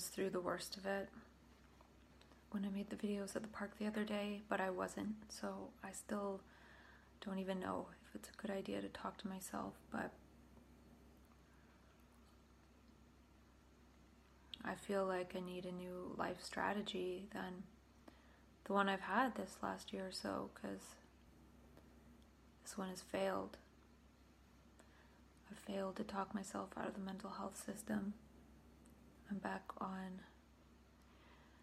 Was through the worst of it when I made the videos at the park the other day, but I wasn't. So I still don't even know if it's a good idea to talk to myself, but I feel like I need a new life strategy than the one I've had this last year or so because this one has failed. I've failed to talk myself out of the mental health system. I'm back on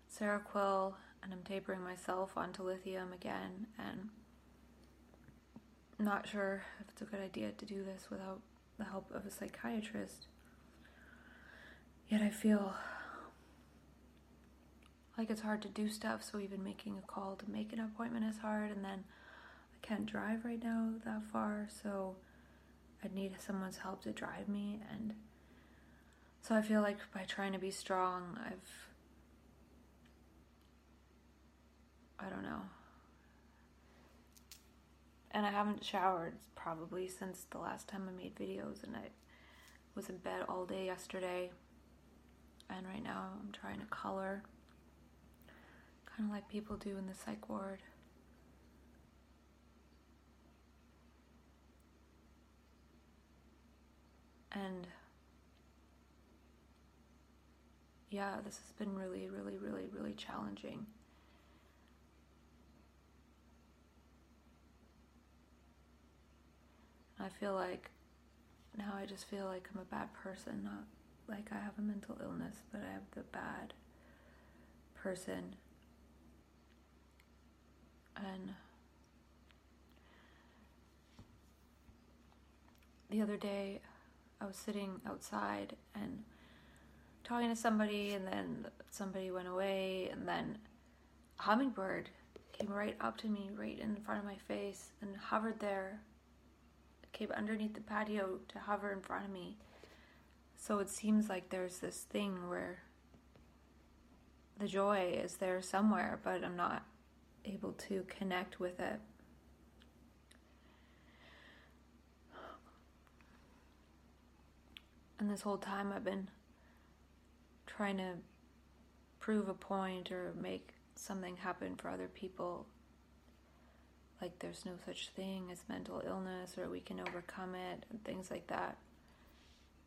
Seroquel and I'm tapering myself onto lithium again and not sure if it's a good idea to do this without the help of a psychiatrist. Yet I feel like it's hard to do stuff, so even making a call to make an appointment is hard, and then I can't drive right now that far, so I'd need someone's help to drive me, and so I feel like by trying to be strong, I've. I don't know. And I haven't showered probably since the last time I made videos, and I was in bed all day yesterday. And right now I'm trying to color, kind of like people do in the psych ward. And yeah, this has been really, really, really, really challenging. I feel like now I just feel like I'm a bad person, not like I have a mental illness, but I have the bad person. And the other day, I was sitting outside and talking to somebody, and then somebody went away, and then a hummingbird came right up to me, right in front of my face, and hovered there. Came underneath the patio to hover in front of me. So it seems like there's this thing where the joy is there somewhere, but I'm not able to connect with it. And this whole time I've been trying to prove a point or make something happen for other people. Like there's no such thing as mental illness or we can overcome it and things like that.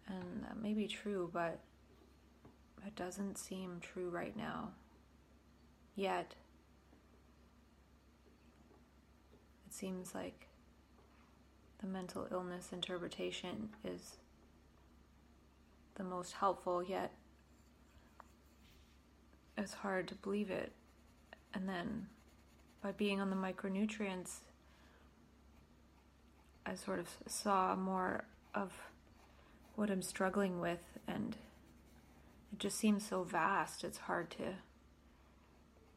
And that may be true, but it doesn't seem true right now. Yet, it seems like the mental illness interpretation is the most helpful, yet it's hard to believe it. And then by being on the micronutrients, I sort of saw more of what I'm struggling with, and it just seems so vast, it's hard to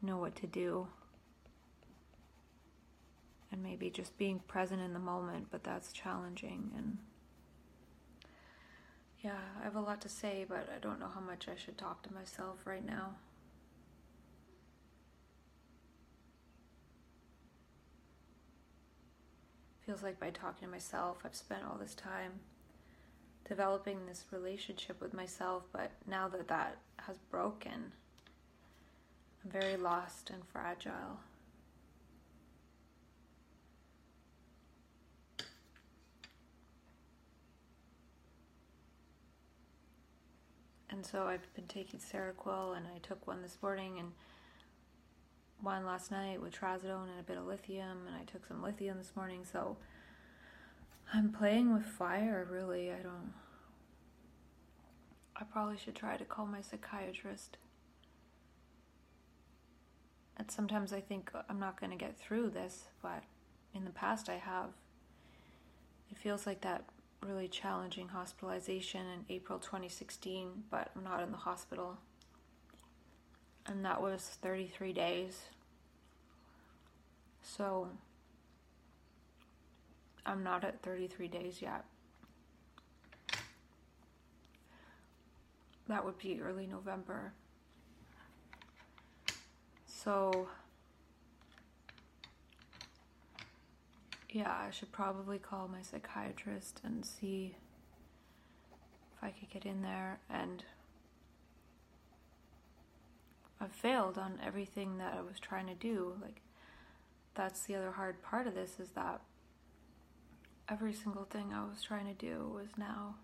know what to do. And maybe just being present in the moment, but that's challenging. And yeah, I have a lot to say, but I don't know how much I should talk to myself right now. Feels like by talking to myself, I've spent all this time developing this relationship with myself, but now that that has broken, I'm very lost and fragile. And so I've been taking Seroquel, and I took one this morning, and one last night with trazodone and a bit of lithium, and I took some lithium this morning. So I'm playing with fire, really. I don't. I probably should try to call my psychiatrist. And sometimes I think uh, I'm not going to get through this, but in the past I have. It feels like that really challenging hospitalization in April 2016, but I'm not in the hospital. And that was 33 days. So I'm not at 33 days yet. That would be early November. So yeah, I should probably call my psychiatrist and see if I could get in there. And I've failed on everything that I was trying to do. Like, that's the other hard part of this is that every single thing I was trying to do was now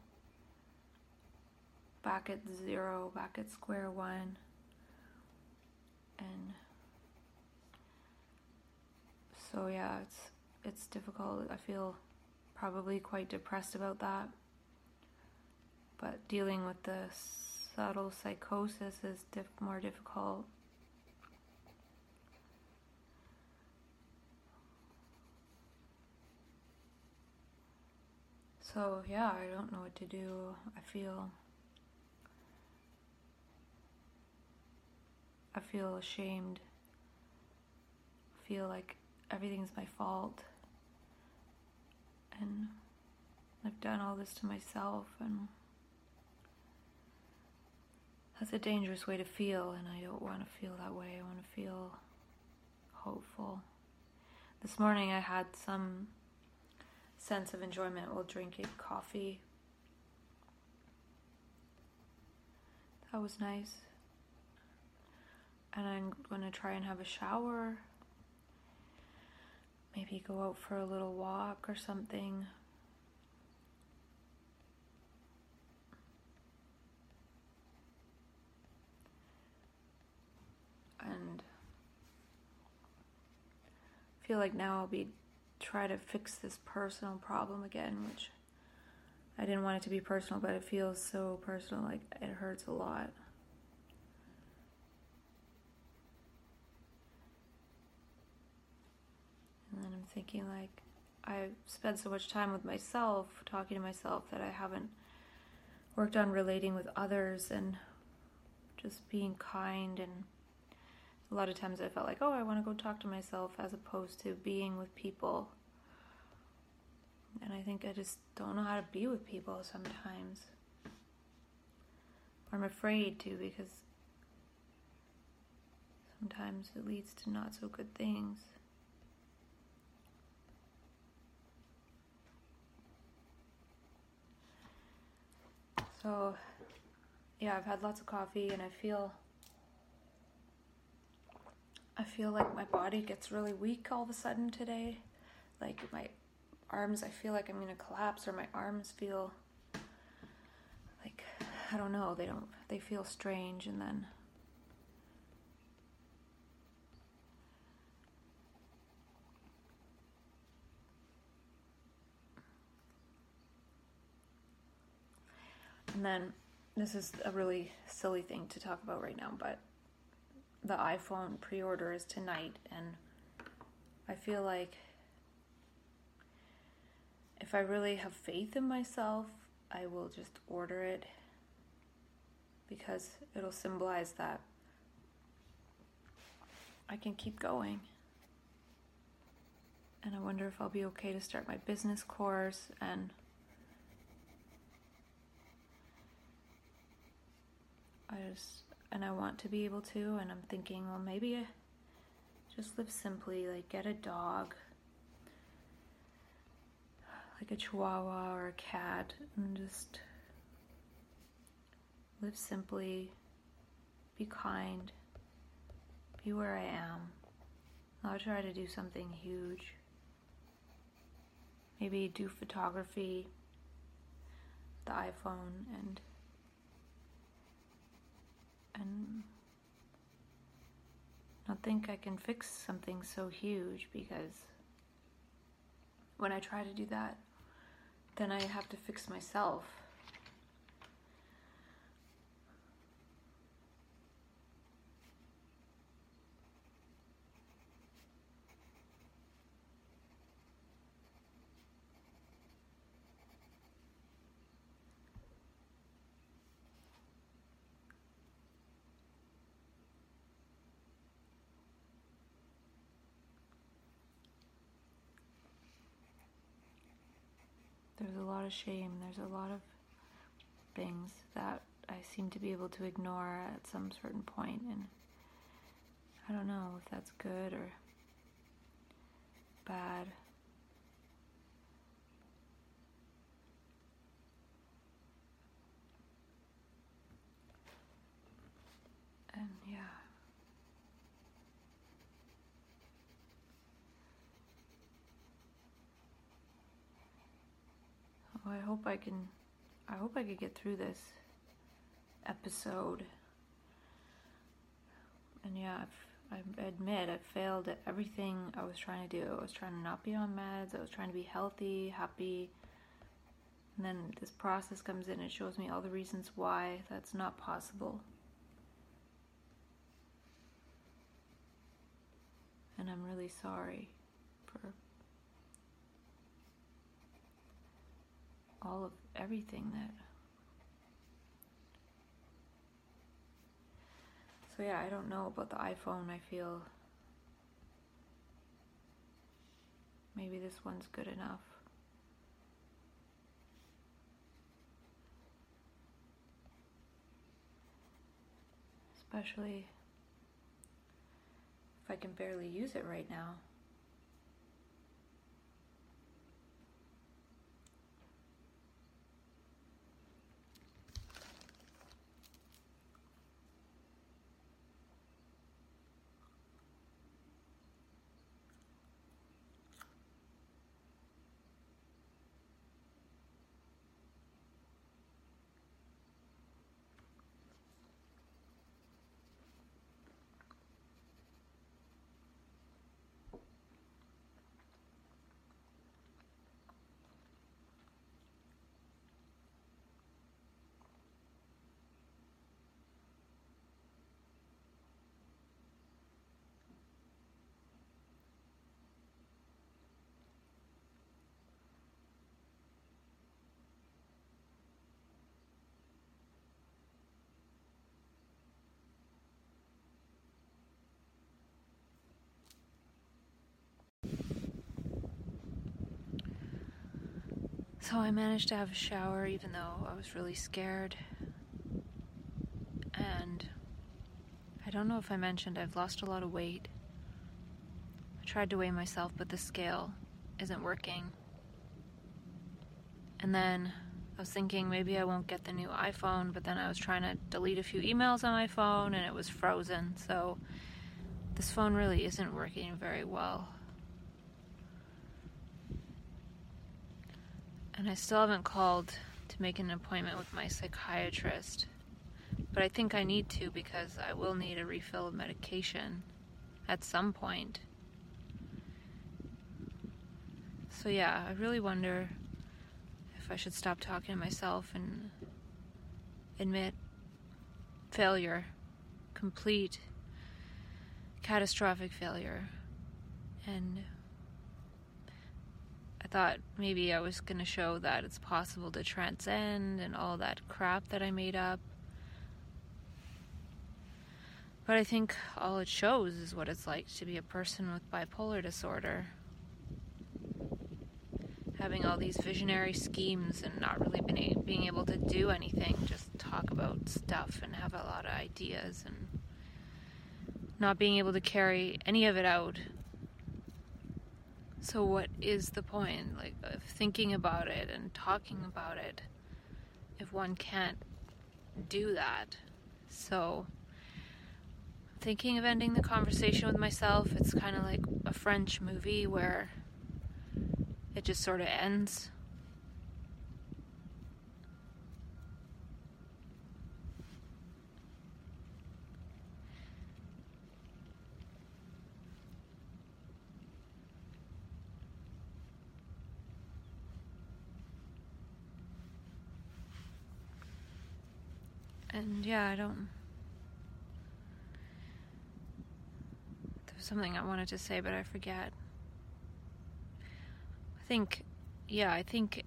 back at zero, back at square one. And so, yeah, it's it's difficult. I feel probably quite depressed about that. But dealing with the subtle psychosis is diff- more difficult. So, yeah, I don't know what to do. I feel. I feel ashamed. I feel like everything's my fault and I've done all this to myself and that's a dangerous way to feel and I don't want to feel that way. I want to feel hopeful. This morning I had some sense of enjoyment while drinking coffee. That was nice. And I'm going to try and have a shower Maybe go out for a little walk or something. And feel like now I'll be try to fix this personal problem again, which I didn't want it to be personal, but it feels so personal, like it hurts a lot. And then I'm thinking, like, I spent so much time with myself, talking to myself, that I haven't worked on relating with others and just being kind. And a lot of times I felt like, oh, I want to go talk to myself as opposed to being with people. And I think I just don't know how to be with people sometimes. I'm afraid to because sometimes it leads to not so good things. So, yeah, I've had lots of coffee and I feel I feel like my body gets really weak all of a sudden today. Like my arms, I feel like I'm going to collapse or my arms feel like I don't know, they don't they feel strange and then And then this is a really silly thing to talk about right now, but the iPhone pre order is tonight, and I feel like if I really have faith in myself, I will just order it because it'll symbolize that I can keep going. And I wonder if I'll be okay to start my business course and I just and I want to be able to and I'm thinking, well maybe just live simply, like get a dog like a chihuahua or a cat and just live simply, be kind, be where I am. Not try to do something huge. Maybe do photography, the iPhone, and and not think I can fix something so huge because when I try to do that, then I have to fix myself. Of shame. There's a lot of things that I seem to be able to ignore at some certain point, and I don't know if that's good or bad. And yeah. Oh, I hope I can I hope I could get through this episode. And yeah, I've, I admit I failed at everything I was trying to do. I was trying to not be on meds. I was trying to be healthy, happy. And then this process comes in and shows me all the reasons why that's not possible. And I'm really sorry for all of everything that So yeah, I don't know about the iPhone. I feel maybe this one's good enough. Especially if I can barely use it right now. So I managed to have a shower even though I was really scared. And I don't know if I mentioned I've lost a lot of weight. I tried to weigh myself, but the scale isn't working. And then I was thinking maybe I won't get the new iPhone, but then I was trying to delete a few emails on my phone and it was frozen. So this phone really isn't working very well. And I still haven't called to make an appointment with my psychiatrist. But I think I need to because I will need a refill of medication at some point. So, yeah, I really wonder if I should stop talking to myself and admit failure, complete, catastrophic failure, and thought maybe I was going to show that it's possible to transcend and all that crap that I made up. But I think all it shows is what it's like to be a person with bipolar disorder. Having all these visionary schemes and not really being, being able to do anything, just talk about stuff and have a lot of ideas and not being able to carry any of it out so, what is the point, like, of thinking about it and talking about it if one can't do that? So, thinking of ending the conversation with myself, it's kind of like a French movie where it just sort of ends And yeah, I don't. There was something I wanted to say, but I forget. I think, yeah, I think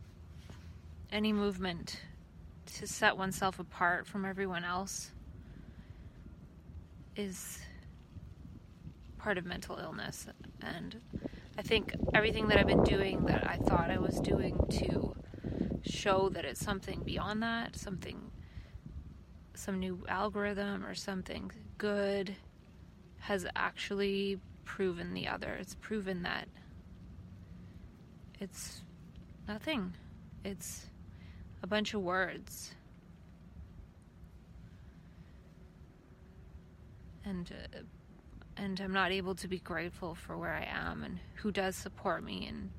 any movement to set oneself apart from everyone else is part of mental illness. And I think everything that I've been doing that I thought I was doing to show that it's something beyond that, something, some new algorithm or something good has actually proven the other. It's proven that it's nothing. It's a bunch of words. And uh, and I'm not able to be grateful for where I am and who does support me and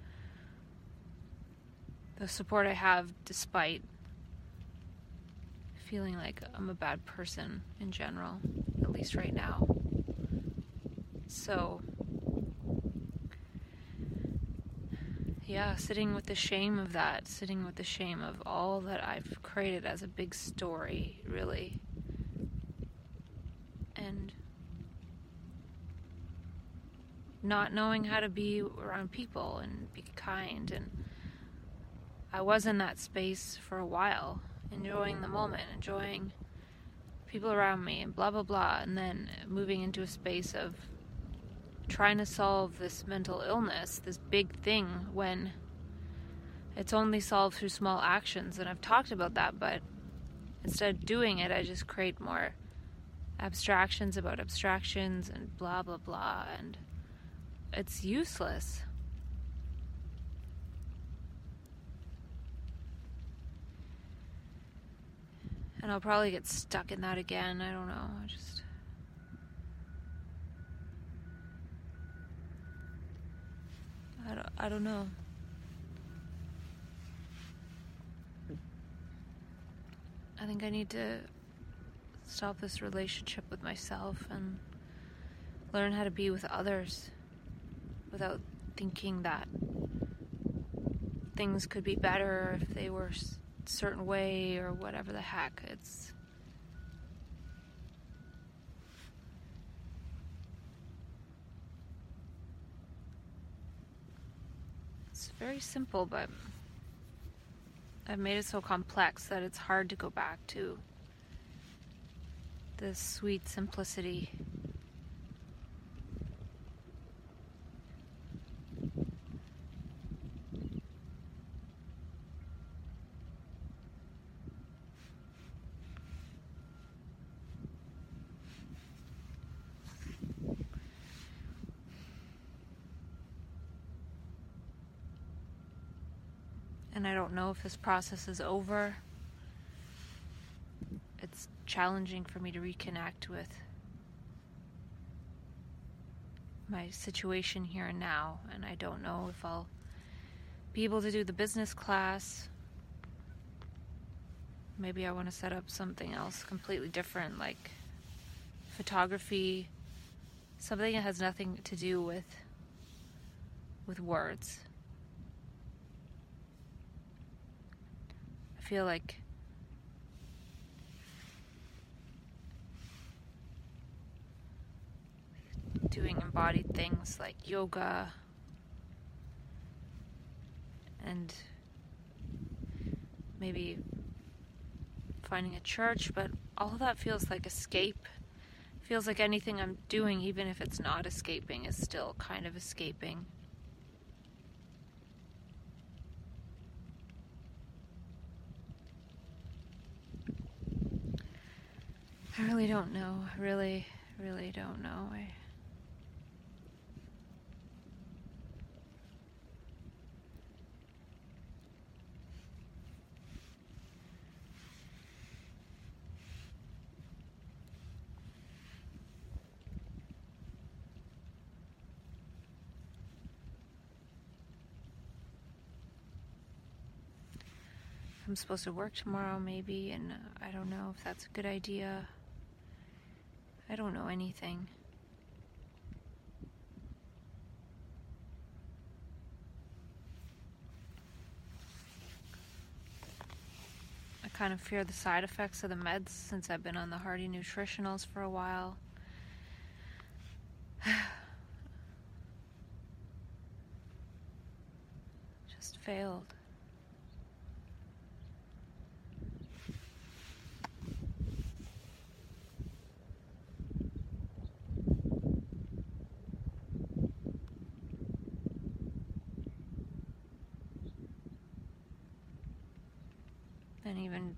the support I have despite feeling like I'm a bad person in general, at least right now. So, yeah, sitting with the shame of that, sitting with the shame of all that I've created as a big story, really. And not knowing how to be around people and be kind and I was in that space for a while, enjoying the moment, enjoying people around me and blah blah blah and then moving into a space of trying to solve this mental illness, this big thing when it's only solved through small actions and I've talked about that, but instead of doing it, I just create more abstractions about abstractions and blah blah blah and it's useless. And I'll probably get stuck in that again. I don't know. I just. I don't, I don't know. I think I need to stop this relationship with myself and learn how to be with others without thinking that things could be better if they were certain way or whatever the heck. It's It's very simple, but I've made it so complex that it's hard to go back to this sweet simplicity. and I don't know if this process is over. It's challenging for me to reconnect with my situation here and now, and I don't know if I'll be able to do the business class. Maybe I want to set up something else completely different, like photography, something that has nothing to do with with words. Feel like doing embodied things like yoga and maybe finding a church, but all of that feels like escape. Feels like anything I'm doing, even if it's not escaping, is still kind of escaping. I really don't know. I really, really don't know. I. I'm supposed to work tomorrow, maybe, and uh, I don't know if that's a good idea. I don't know anything. I kind of fear the side effects of the meds since I've been on the Hardy Nutritionals for a while. Just failed. and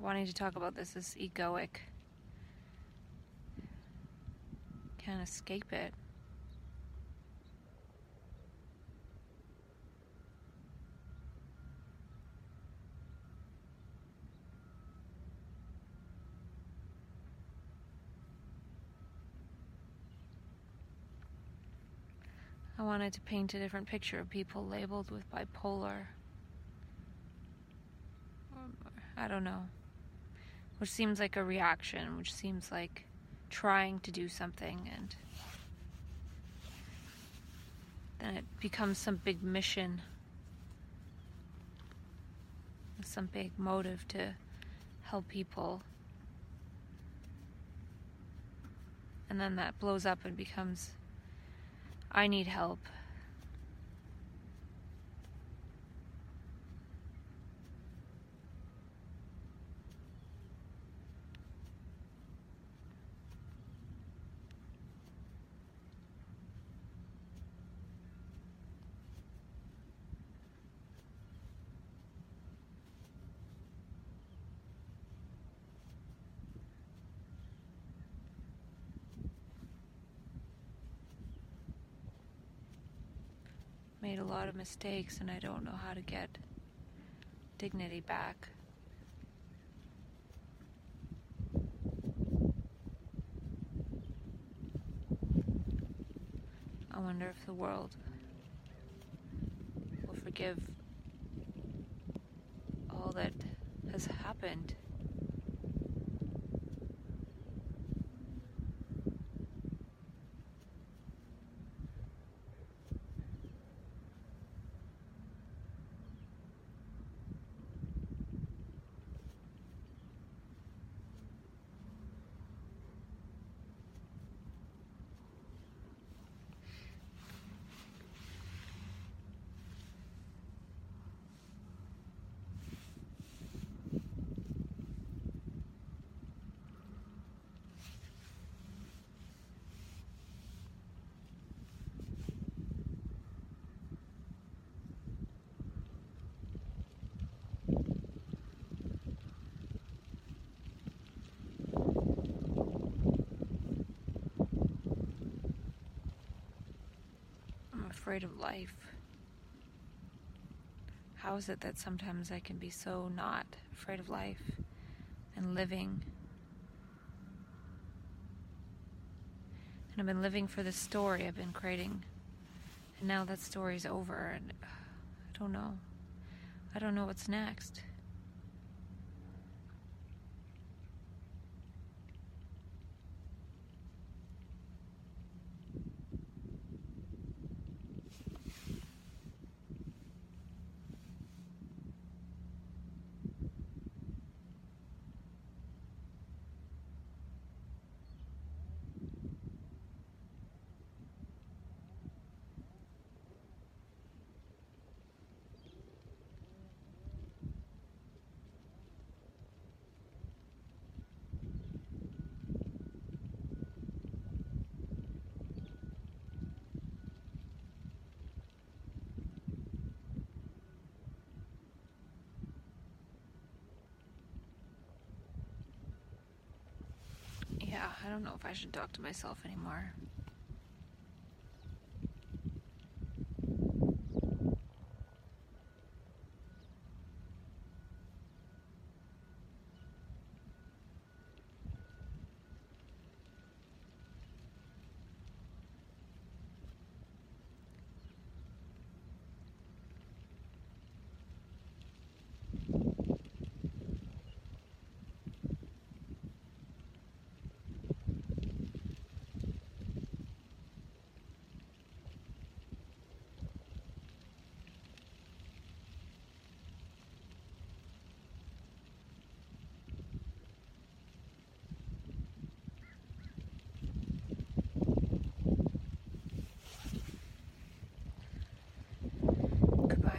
wanting to talk about this is egoic. Can't escape it. I wanted to paint a different picture of people labeled with bipolar. I don't know. Which seems like a reaction, which seems like trying to do something, and then it becomes some big mission, some big motive to help people. And then that blows up and becomes I need help. made a lot of mistakes and I don't know how to get dignity back. I wonder if the world will forgive all that has happened. Afraid of life. How is it that sometimes I can be so not afraid of life and living? And I've been living for this story I've been creating. And now that story's over, and uh, I don't know. I don't know what's next. Yeah, I don't know if I should talk to myself anymore.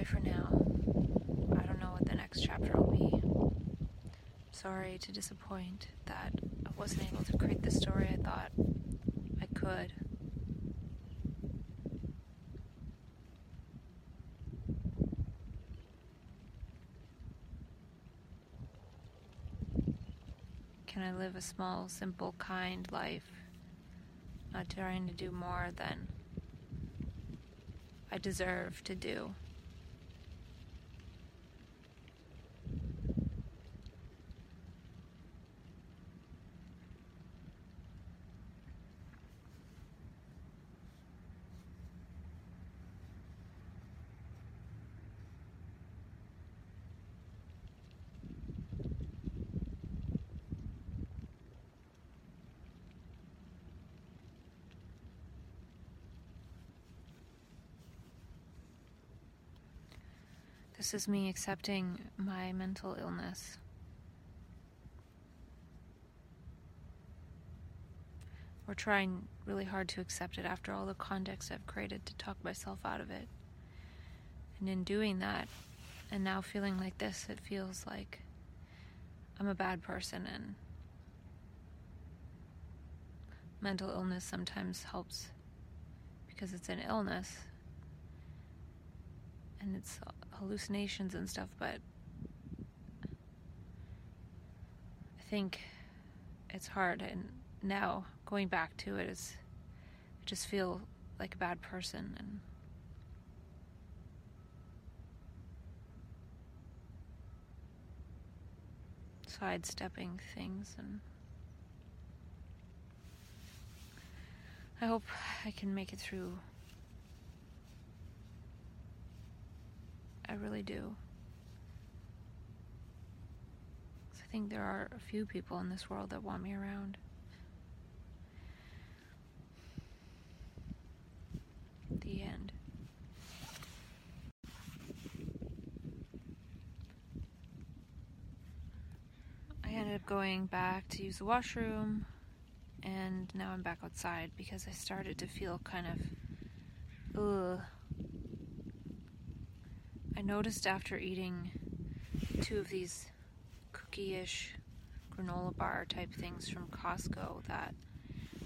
for now. I don't know what the next chapter will be. Sorry to disappoint that I wasn't able to create the story I thought I could. can I live a small, simple, kind life, not trying to do more than I deserve to do. This is me accepting my mental illness. Or trying really hard to accept it after all the context I've created to talk myself out of it. And in doing that, and now feeling like this, it feels like I'm a bad person, and mental illness sometimes helps because it's an illness and it's hallucinations and stuff, but I think it's hard. And now going back to it is, I just feel like a bad person and. sidestepping things and I hope I can make it through I really do. I think there are a few people in this world that want me around. The end. I ended up going back to use the washroom, and now I'm back outside because I started to feel kind of, ugh I noticed after eating two of these cookie ish granola bar type things from Costco that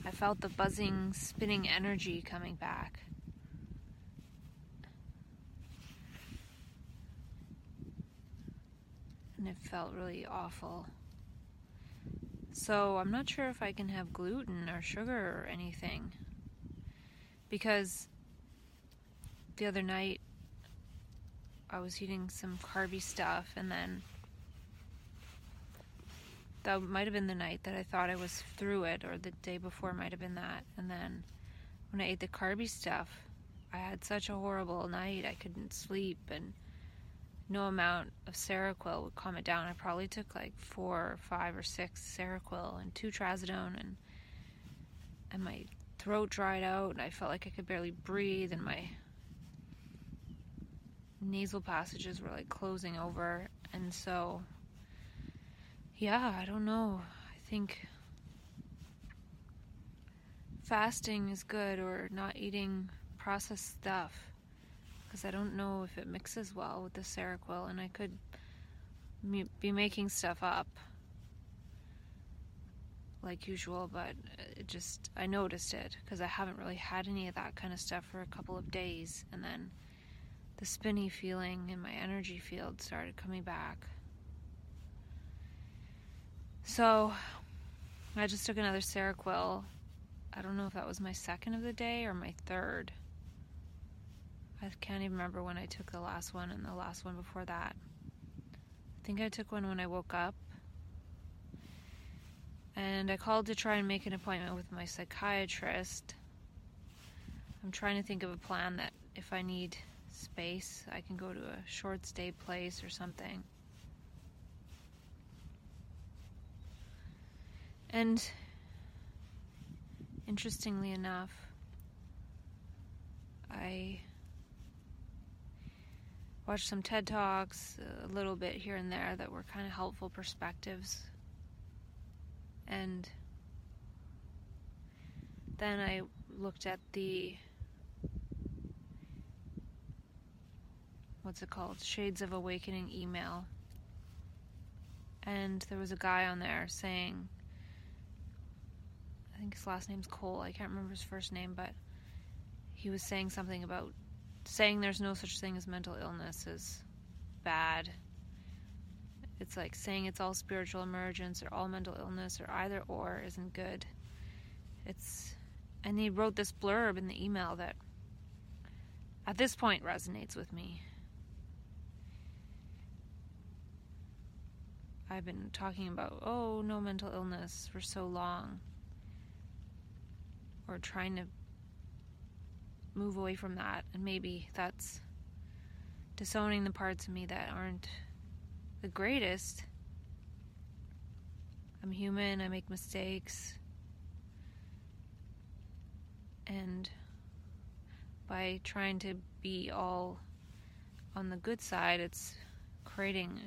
I felt the buzzing, spinning energy coming back. And it felt really awful. So I'm not sure if I can have gluten or sugar or anything. Because the other night I was eating some carby stuff, and then that might have been the night that I thought I was through it, or the day before might have been that. And then when I ate the carby stuff, I had such a horrible night. I couldn't sleep, and no amount of Seroquel would calm it down. I probably took like four or five or six Seroquel and two Trazodone, and and my throat dried out, and I felt like I could barely breathe, and my nasal passages were like closing over. And so, yeah, I don't know. I think fasting is good or not eating processed stuff because I don't know if it mixes well with the Seroquel and I could be making stuff up like usual, but it just I noticed it because I haven't really had any of that kind of stuff for a couple of days and then the spinny feeling in my energy field started coming back. So I just took another Seroquel. I don't know if that was my second of the day or my third. I can't even remember when I took the last one and the last one before that. I think I took one when I woke up. And I called to try and make an appointment with my psychiatrist. I'm trying to think of a plan that if I need space. I can go to a short stay place or something. And interestingly enough, I watched some TED Talks a little bit here and there that were kind of helpful perspectives. And then I looked at the what's it called? Shades of Awakening email. And there was a guy on there saying, I think his last name's Cole, I can't remember his first name, but he was saying something about saying there's no such thing as mental illness is bad. it's like saying it's all spiritual emergence or all mental illness or either or isn't good. It's and he wrote this blurb in the email that at this point resonates with me. I've been talking about, oh, no mental illness for so long, or trying to move away from that, and maybe that's disowning the parts of me that aren't the greatest. I'm human, I make mistakes. And by trying to be all on the good side, it's creating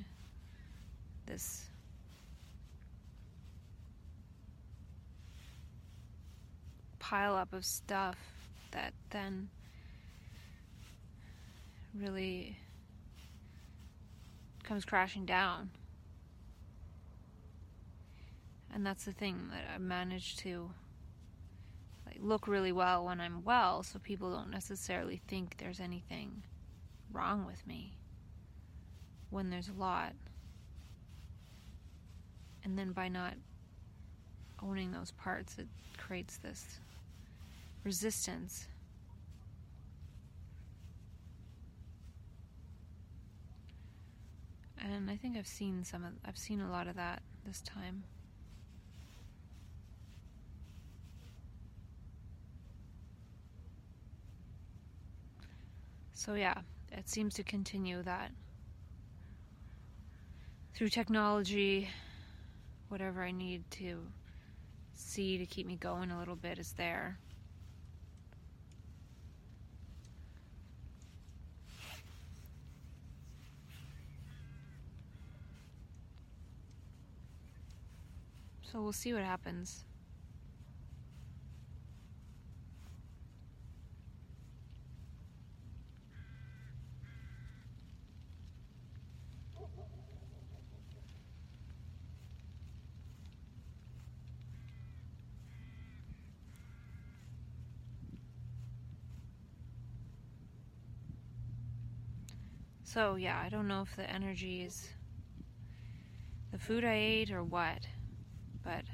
this pile up of stuff that then really comes crashing down. And that's the thing that I managed to like look really well when I'm well so people don't necessarily think there's anything wrong with me when there's a lot. And then by not owning those parts, it creates this resistance. And I think I've seen some of I've seen a lot of that this time. So yeah, it seems to continue that through technology whatever I need to see to keep me going a little bit is there. So we'll see what happens. So, yeah, I don't know if the energy is the food I ate or what, but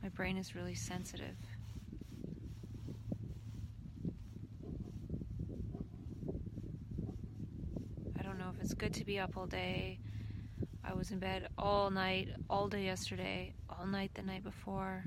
my brain is really sensitive. I don't know if it's good to be up all day. I was in bed all night, all day yesterday, all night the night before.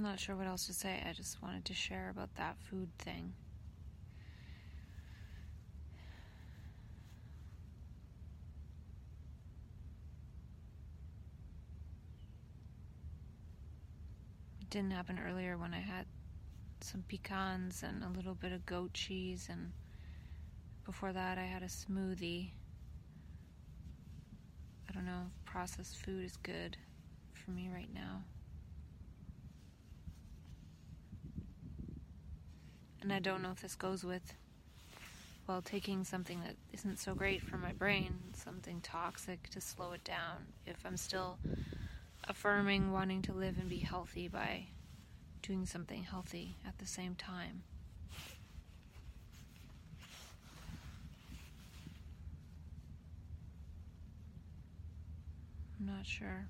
I'm not sure what else to say. I just wanted to share about that food thing. It didn't happen earlier when I had some pecans and a little bit of goat cheese, and before that, I had a smoothie. I don't know if processed food is good for me right now. And I don't know if this goes with, well, taking something that isn't so great for my brain, something toxic to slow it down, if I'm still affirming wanting to live and be healthy by doing something healthy at the same time. I'm not sure.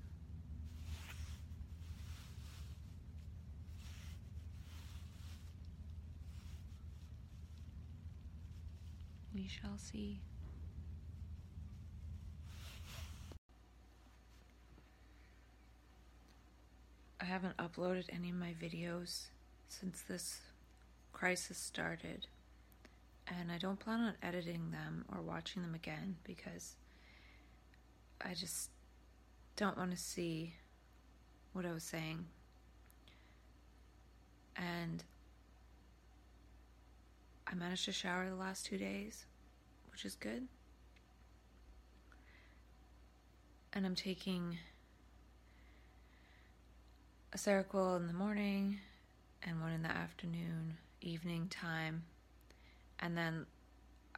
We shall see. I haven't uploaded any of my videos since this crisis started, and I don't plan on editing them or watching them again because I just don't want to see what I was saying. And I managed to shower the last two days, which is good. And I'm taking a Seroquel in the morning and one in the afternoon, evening time. And then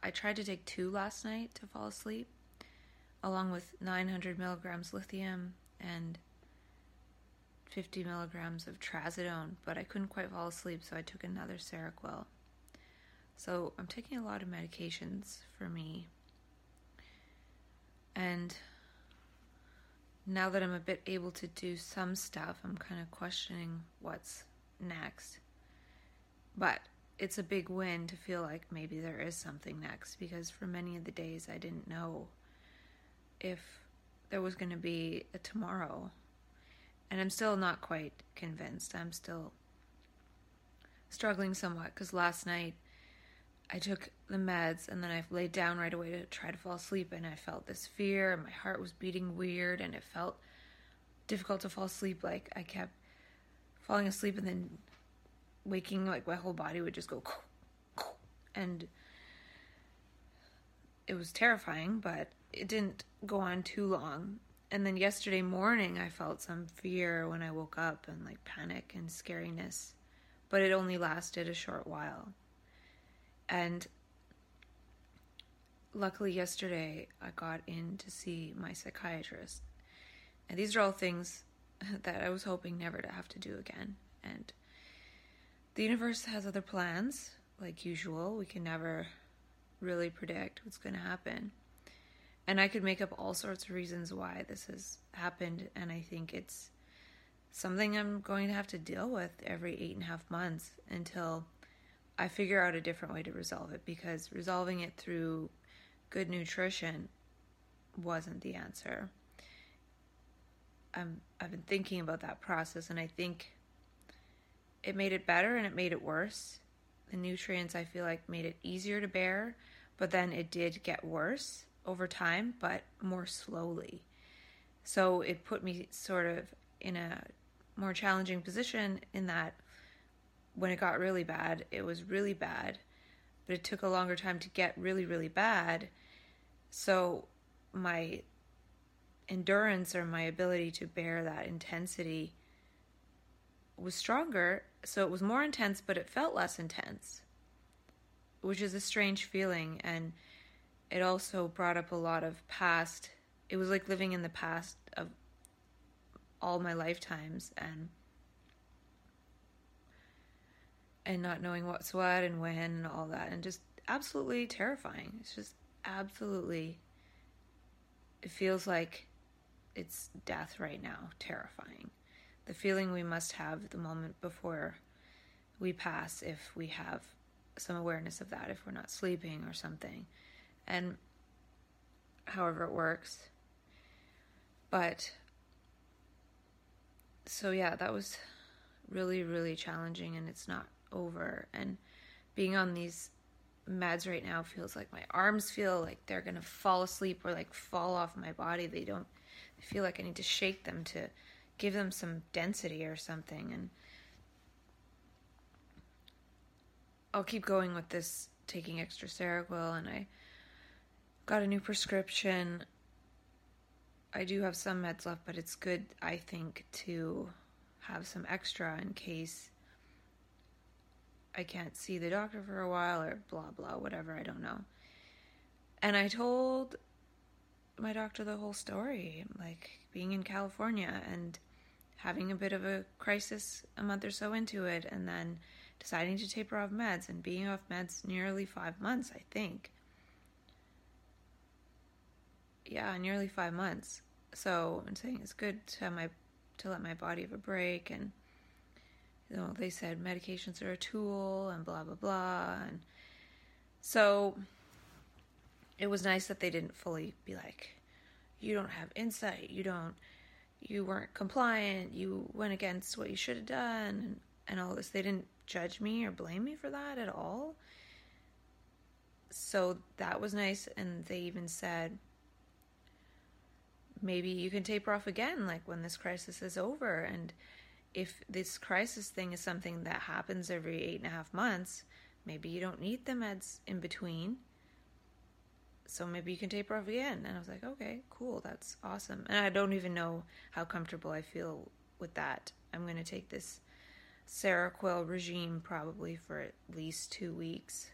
I tried to take two last night to fall asleep, along with 900 milligrams lithium and 50 milligrams of trazodone, but I couldn't quite fall asleep, so I took another Seroquel. So I'm taking a lot of medications for me. And now that I'm a bit able to do some stuff, I'm kind of questioning what's next. But it's a big win to feel like maybe there is something next because for many of the days I didn't know if there was going to be a tomorrow. And I'm still not quite convinced. I'm still struggling somewhat because last night I took the meds and then I laid down right away to try to fall asleep and I felt this fear and my heart was beating weird and it felt difficult to fall asleep. Like I kept falling asleep and then waking like my whole body would just go and it was terrifying but it didn't go on too long. And then yesterday morning I felt some fear when I woke up and like panic and scariness but it only lasted a short while and luckily yesterday I got in to see my psychiatrist and these are all things that I was hoping never to have to do again and the universe has other plans, like usual. We can never really predict what's going to happen. And I could make up all sorts of reasons why this has happened, and I think it's something I'm going to have to deal with every eight and a half months until I figure out a different way to resolve it because resolving it through good nutrition wasn't the answer. I'm I've been thinking about that process and I think it made it better and it made it worse. The nutrients I feel like made it easier to bear, but then it did get worse over time, but more slowly. So it put me sort of in a more challenging position in that when it got really bad, it was really bad, but it took a longer time to get really, really bad. So my endurance or my ability to bear that intensity was stronger, so it was more intense, but it felt less intense, which is a strange feeling. And it also brought up a lot of past, it was like living in the past of all my lifetimes and and not knowing what's what and when and all that and just absolutely terrifying. It's just absolutely it feels like it's death right now terrifying. The feeling we must have the moment before we pass if we have some awareness of that, if we're not sleeping or something, and however it works. But so, yeah, that was really, really challenging, and it's not over. And being on these meds right now feels like my arms feel like they're gonna fall asleep or like fall off my body. They don't, I feel like I need to shake them to give them some density or something and I'll keep going with this taking extra Seroquel and I got a new prescription. I do have some meds left, but it's good I think to have some extra in case I can't see the doctor for a while or blah blah whatever, I don't know. And I told my doctor the whole story, like being in California and having a bit of a crisis a month or so into it, and then deciding to taper off meds and being off meds nearly five months, I think. Yeah, nearly five months. So I'm saying it's good to my to let my body have a break and you know they said medications are a tool and blah blah blah and so it was nice that they didn't fully be like you don't have insight. You don't you weren't compliant. You went against what you should have done and, and all this. They didn't judge me or blame me for that at all. So that was nice and they even said maybe you can taper off again like when this crisis is over and if this crisis thing is something that happens every eight and a half months maybe you don't need the meds in between. So maybe you can taper off again. And i was like okay cool. That's awesome. And i don't even know how comfortable i feel with that. I'm going to take this seroquel regime probably for at least two weeks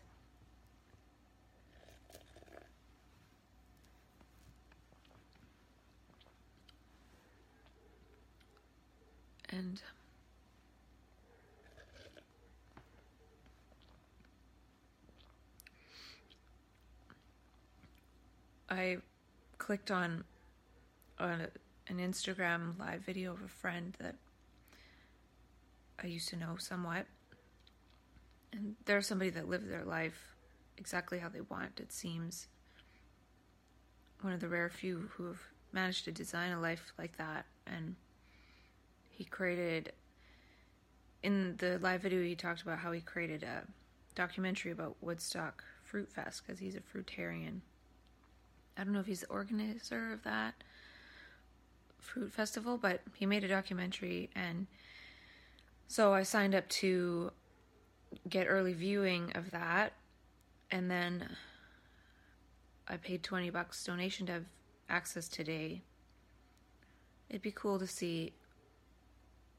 and um, I clicked on on an Instagram live video of a friend that I used to know somewhat. And they're somebody that lived their life exactly how they want, it seems. One of the rare few who have managed to design a life like that. And he created, in the live video, he talked about how he created a documentary about Woodstock Fruit Fest because he's a fruitarian. I don't know if he's the organizer of that fruit festival, but he made a documentary and so I signed up to get early viewing of that and then I paid 20 bucks donation to have access today. It'd be cool to see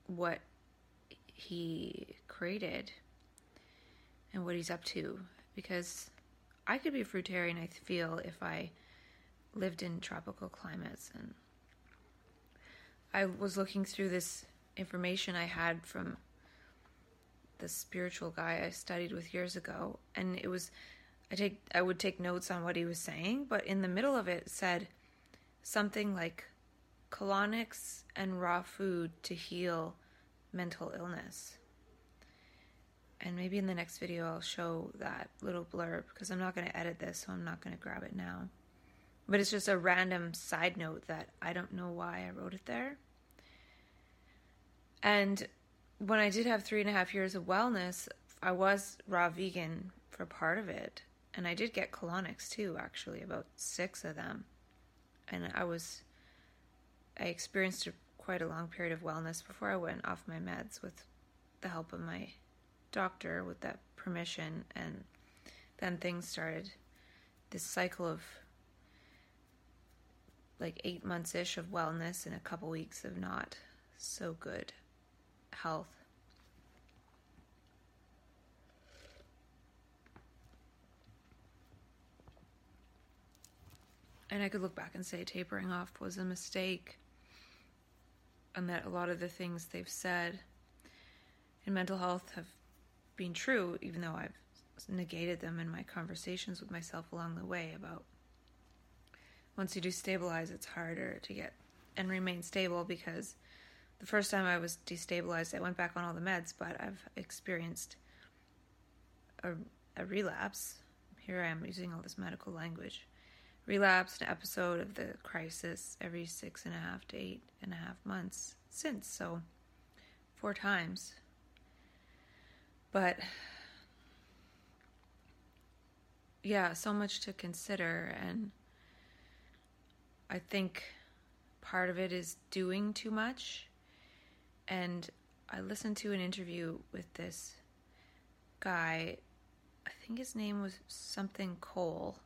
what he created and what he's up to. Because I could be a fruitarian I feel if I lived in tropical climates. And I was looking through this information I had from the spiritual guy I studied with years ago. And it was I take I would take notes on what he was saying but in the middle of it said something like colonics and raw food to heal mental illness and maybe in the next video I'll show that little blurb because I'm not going to edit this so I'm not going to grab it now but it's just a random side note that I don't know why I wrote it there. And when I did have three and a half years of wellness, I was raw vegan for part of it. And I did get colonics too, actually, about six of them. And I was, I experienced a, quite a long period of wellness before I went off my meds with the help of my doctor, with that permission. And then things started this cycle of like eight months ish of wellness and a couple weeks of not so good health. And I could look back and say tapering off was a mistake, and that a lot of the things they've said in mental health have been true, even though I've negated them in my conversations with myself along the way about once you do stabilize, it's harder to get and remain stable because the first time I was destabilized, I went back on all the meds, but I've experienced a, a relapse. Here I am using all this medical language. Relapse, an episode of the crisis every six and a half to eight and a half months since. So, four times. But, yeah, so much to consider. And I think part of it is doing too much. And I listened to an interview with this guy. I think his name was something Cole.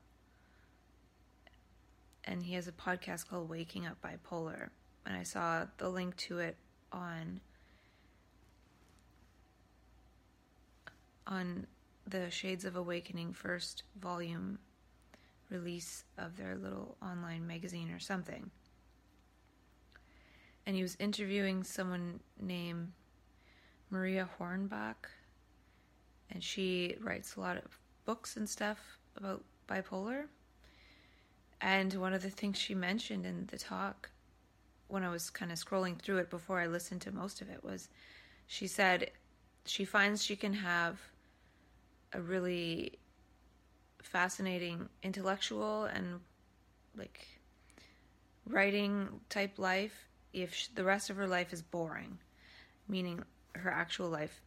And he has a podcast called Waking Up Bipolar. And I saw the link to it on on the Shades of Awakening first volume release of their little online magazine or something. And he was interviewing someone named Marya Hornbacher, and she writes a lot of books and stuff about bipolar. And one of the things she mentioned in the talk when I was kind of scrolling through it before I listened to most of it was she said she finds she can have a really fascinating intellectual and like writing type life if the rest of her life is boring, meaning her actual life.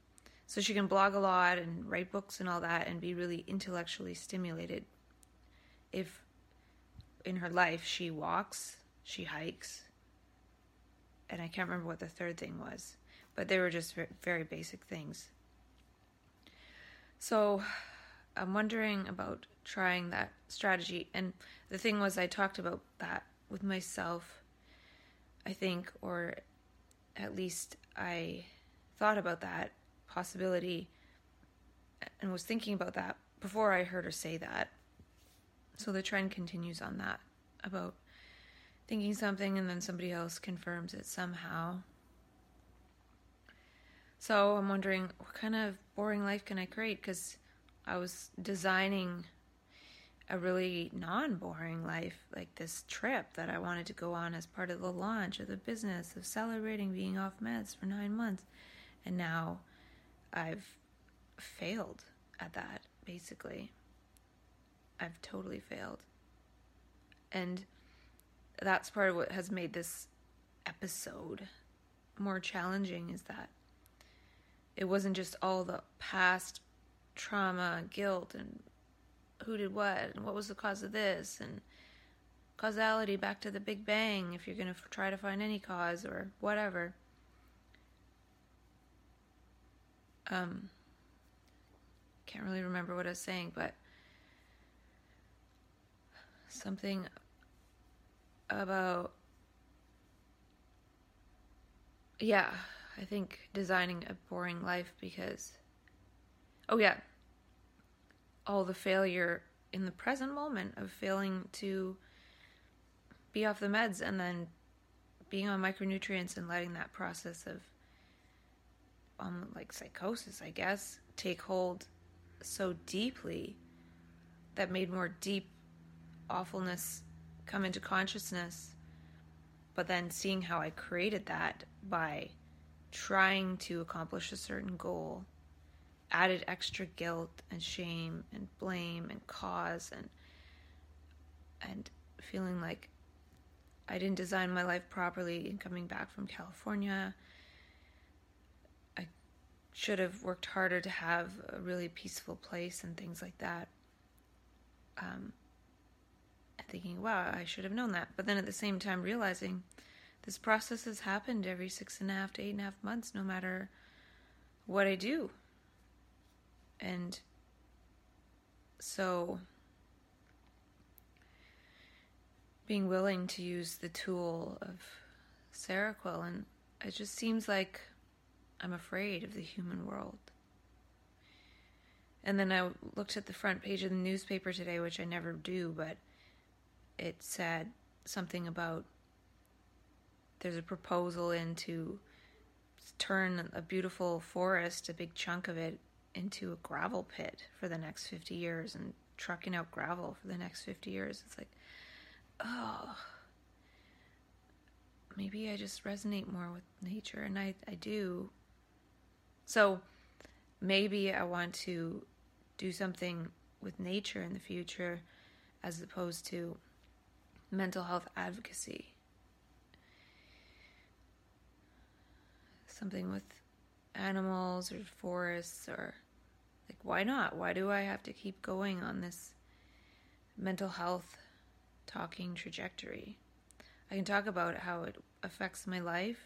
So she can blog a lot and write books and all that and be really intellectually stimulated if in her life she walks, she hikes, and I can't remember what the third thing was, but they were just very basic things. So I'm wondering about trying that strategy. And the thing was, I talked about that with myself, I think, or at least I thought about that possibility and was thinking about that before I heard her say that. So the trend continues on that about thinking something and then somebody else confirms it somehow. So I'm wondering what kind of boring life can I create? Because I was designing a really non boring life, like this trip that I wanted to go on as part of the launch of the business of celebrating being off meds for nine months. And now I've failed at that, basically. I've totally failed. And that's part of what has made this episode more challenging is that it wasn't just all the past trauma, guilt, and who did what, and what was the cause of this, and causality back to the Big Bang if you're going to try to find any cause or whatever. Um, can't really remember what I was saying, but something about yeah i think designing a boring life because oh yeah all the failure in the present moment of failing to be off the meds and then being on micronutrients and letting that process of um like psychosis i guess take hold so deeply that made more deep awfulness come into consciousness, but then seeing how I created that by trying to accomplish a certain goal added extra guilt and shame and blame and cause and and feeling like I didn't design my life properly in coming back from California. I should have worked harder to have a really peaceful place and things like that. Um, thinking, wow, I should have known that. But then at the same time, realizing this process has happened every six and a half to eight and a half months, no matter what I do. And so being willing to use the tool of Seroquel, and it just seems like I'm afraid of the human world. And then I looked at the front page of the newspaper today, which I never do, but it said something about there's a proposal in to turn a beautiful forest, a big chunk of it, into a gravel pit for the next 50 years and trucking out gravel for the next 50 years. It's like, oh, maybe I just resonate more with nature, and I, I do. So maybe I want to do something with nature in the future as opposed to mental health advocacy. Something with animals or forests or like why not? Why do I have to keep going on this mental health talking trajectory? I can talk about how it affects my life,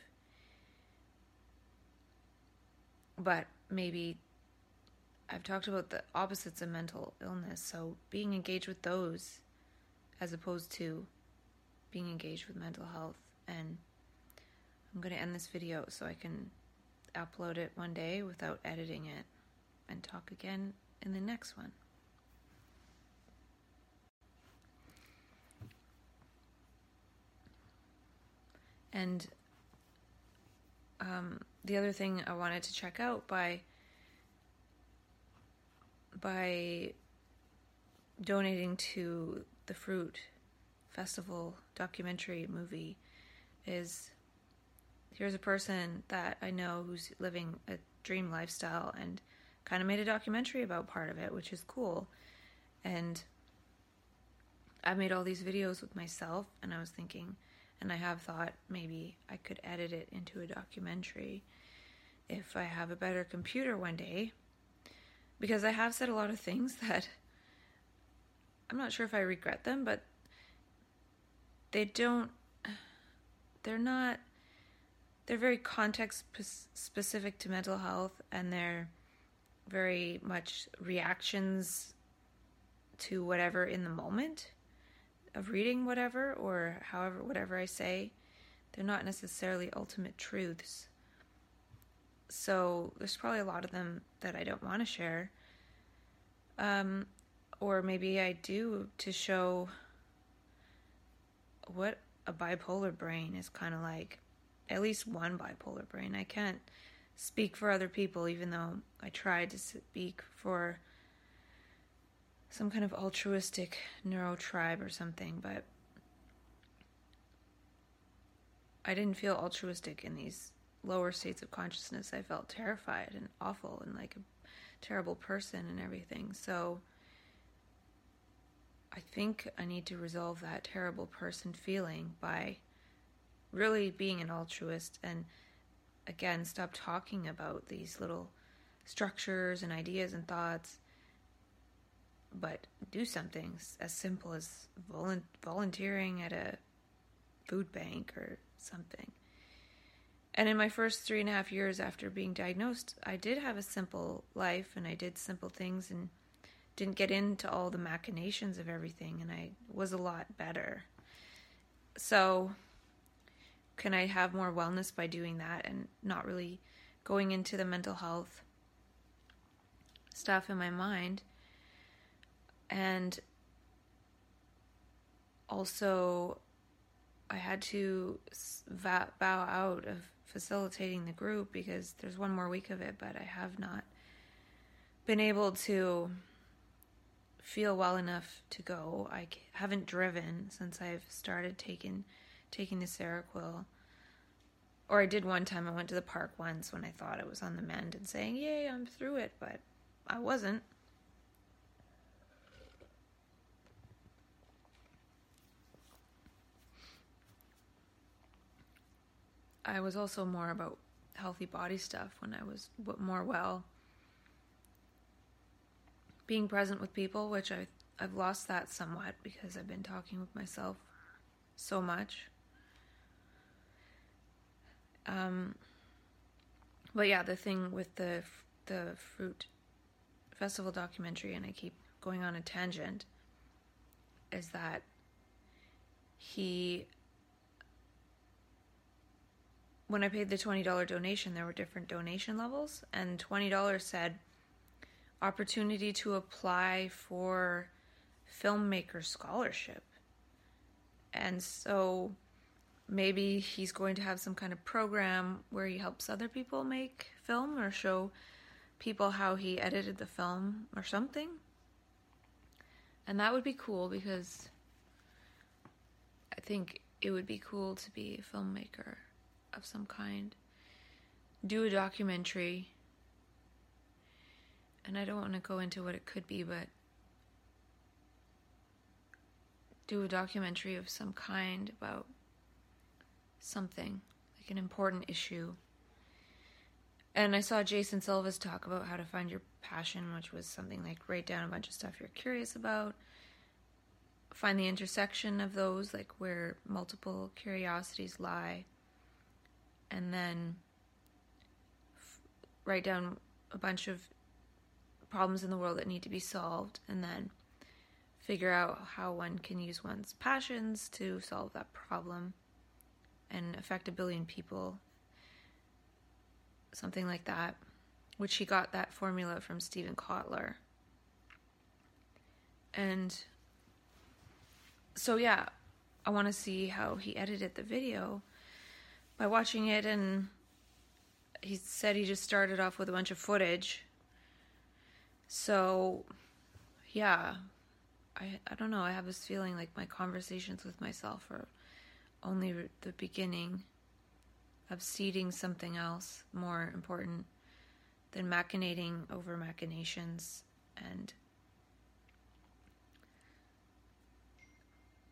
but maybe I've talked about the opposites of mental illness, so being engaged with those as opposed to being engaged with mental health. And I'm going to end this video so I can upload it one day without editing it and talk again in the next one. And um, the other thing I wanted to check out by by donating to the Fruit Festival documentary movie is here's a person that I know who's living a dream lifestyle and kind of made a documentary about part of it, which is cool. And I've made all these videos with myself, and I was thinking, and I have thought maybe I could edit it into a documentary if I have a better computer one day. Because I have said a lot of things that I'm not sure if I regret them, but they don't, they're not, they're very context specific to mental health and they're very much reactions to whatever in the moment of reading whatever or however whatever I say. They're not necessarily ultimate truths. So there's probably a lot of them that I don't want to share. Um, or maybe I do to show what a bipolar brain is kind of like. At least one bipolar brain. I can't speak for other people, even though I tried to speak for some kind of altruistic neuro tribe or something, but I didn't feel altruistic in these lower states of consciousness. I felt terrified and awful and like a terrible person and everything. So I think I need to resolve that terrible person feeling by really being an altruist and again stop talking about these little structures and ideas and thoughts but do something as simple as volunteering at a food bank or something. And in my first three and a half years after being diagnosed, I did have a simple life and I did simple things and didn't get into all the machinations of everything, and I was a lot better. So, can I have more wellness by doing that and not really going into the mental health stuff in my mind? And also, I had to bow out of facilitating the group because there's one more week of it, but I have not been able to feel well enough to go. I haven't driven since I've started taking taking the Seroquel. Or I did one time. I went to the park once when I thought I was on the mend and saying, "Yay, I'm through it," but I wasn't. I was also more about healthy body stuff when I was more well. Being present with people, which I I've lost that somewhat because I've been talking with myself so much. Um, but yeah, the thing with the the fruit festival documentary, and I keep going on a tangent, is that he when I paid the $20 donation, there were different donation levels, and $20 said opportunity to apply for filmmaker scholarship. And so maybe he's going to have some kind of program where he helps other people make film or show people how he edited the film or something. And that would be cool because I think it would be cool to be a filmmaker of some kind, do a documentary. And I don't want to go into what it could be, but do a documentary of some kind about something, like an important issue. And I saw Jason Silva's talk about how to find your passion, which was something like write down a bunch of stuff you're curious about, find the intersection of those, like where multiple curiosities lie, and then f- write down a bunch of problems in the world that need to be solved and then figure out how one can use one's passions to solve that problem and affect a billion people something like that which he got that formula from Steven Kotler and so yeah I want to see how he edited the video by watching it, and he said he just started off with a bunch of footage. So, yeah, I I don't know. I have this feeling like my conversations with myself are only the beginning of seeding something else more important than machinating over machinations and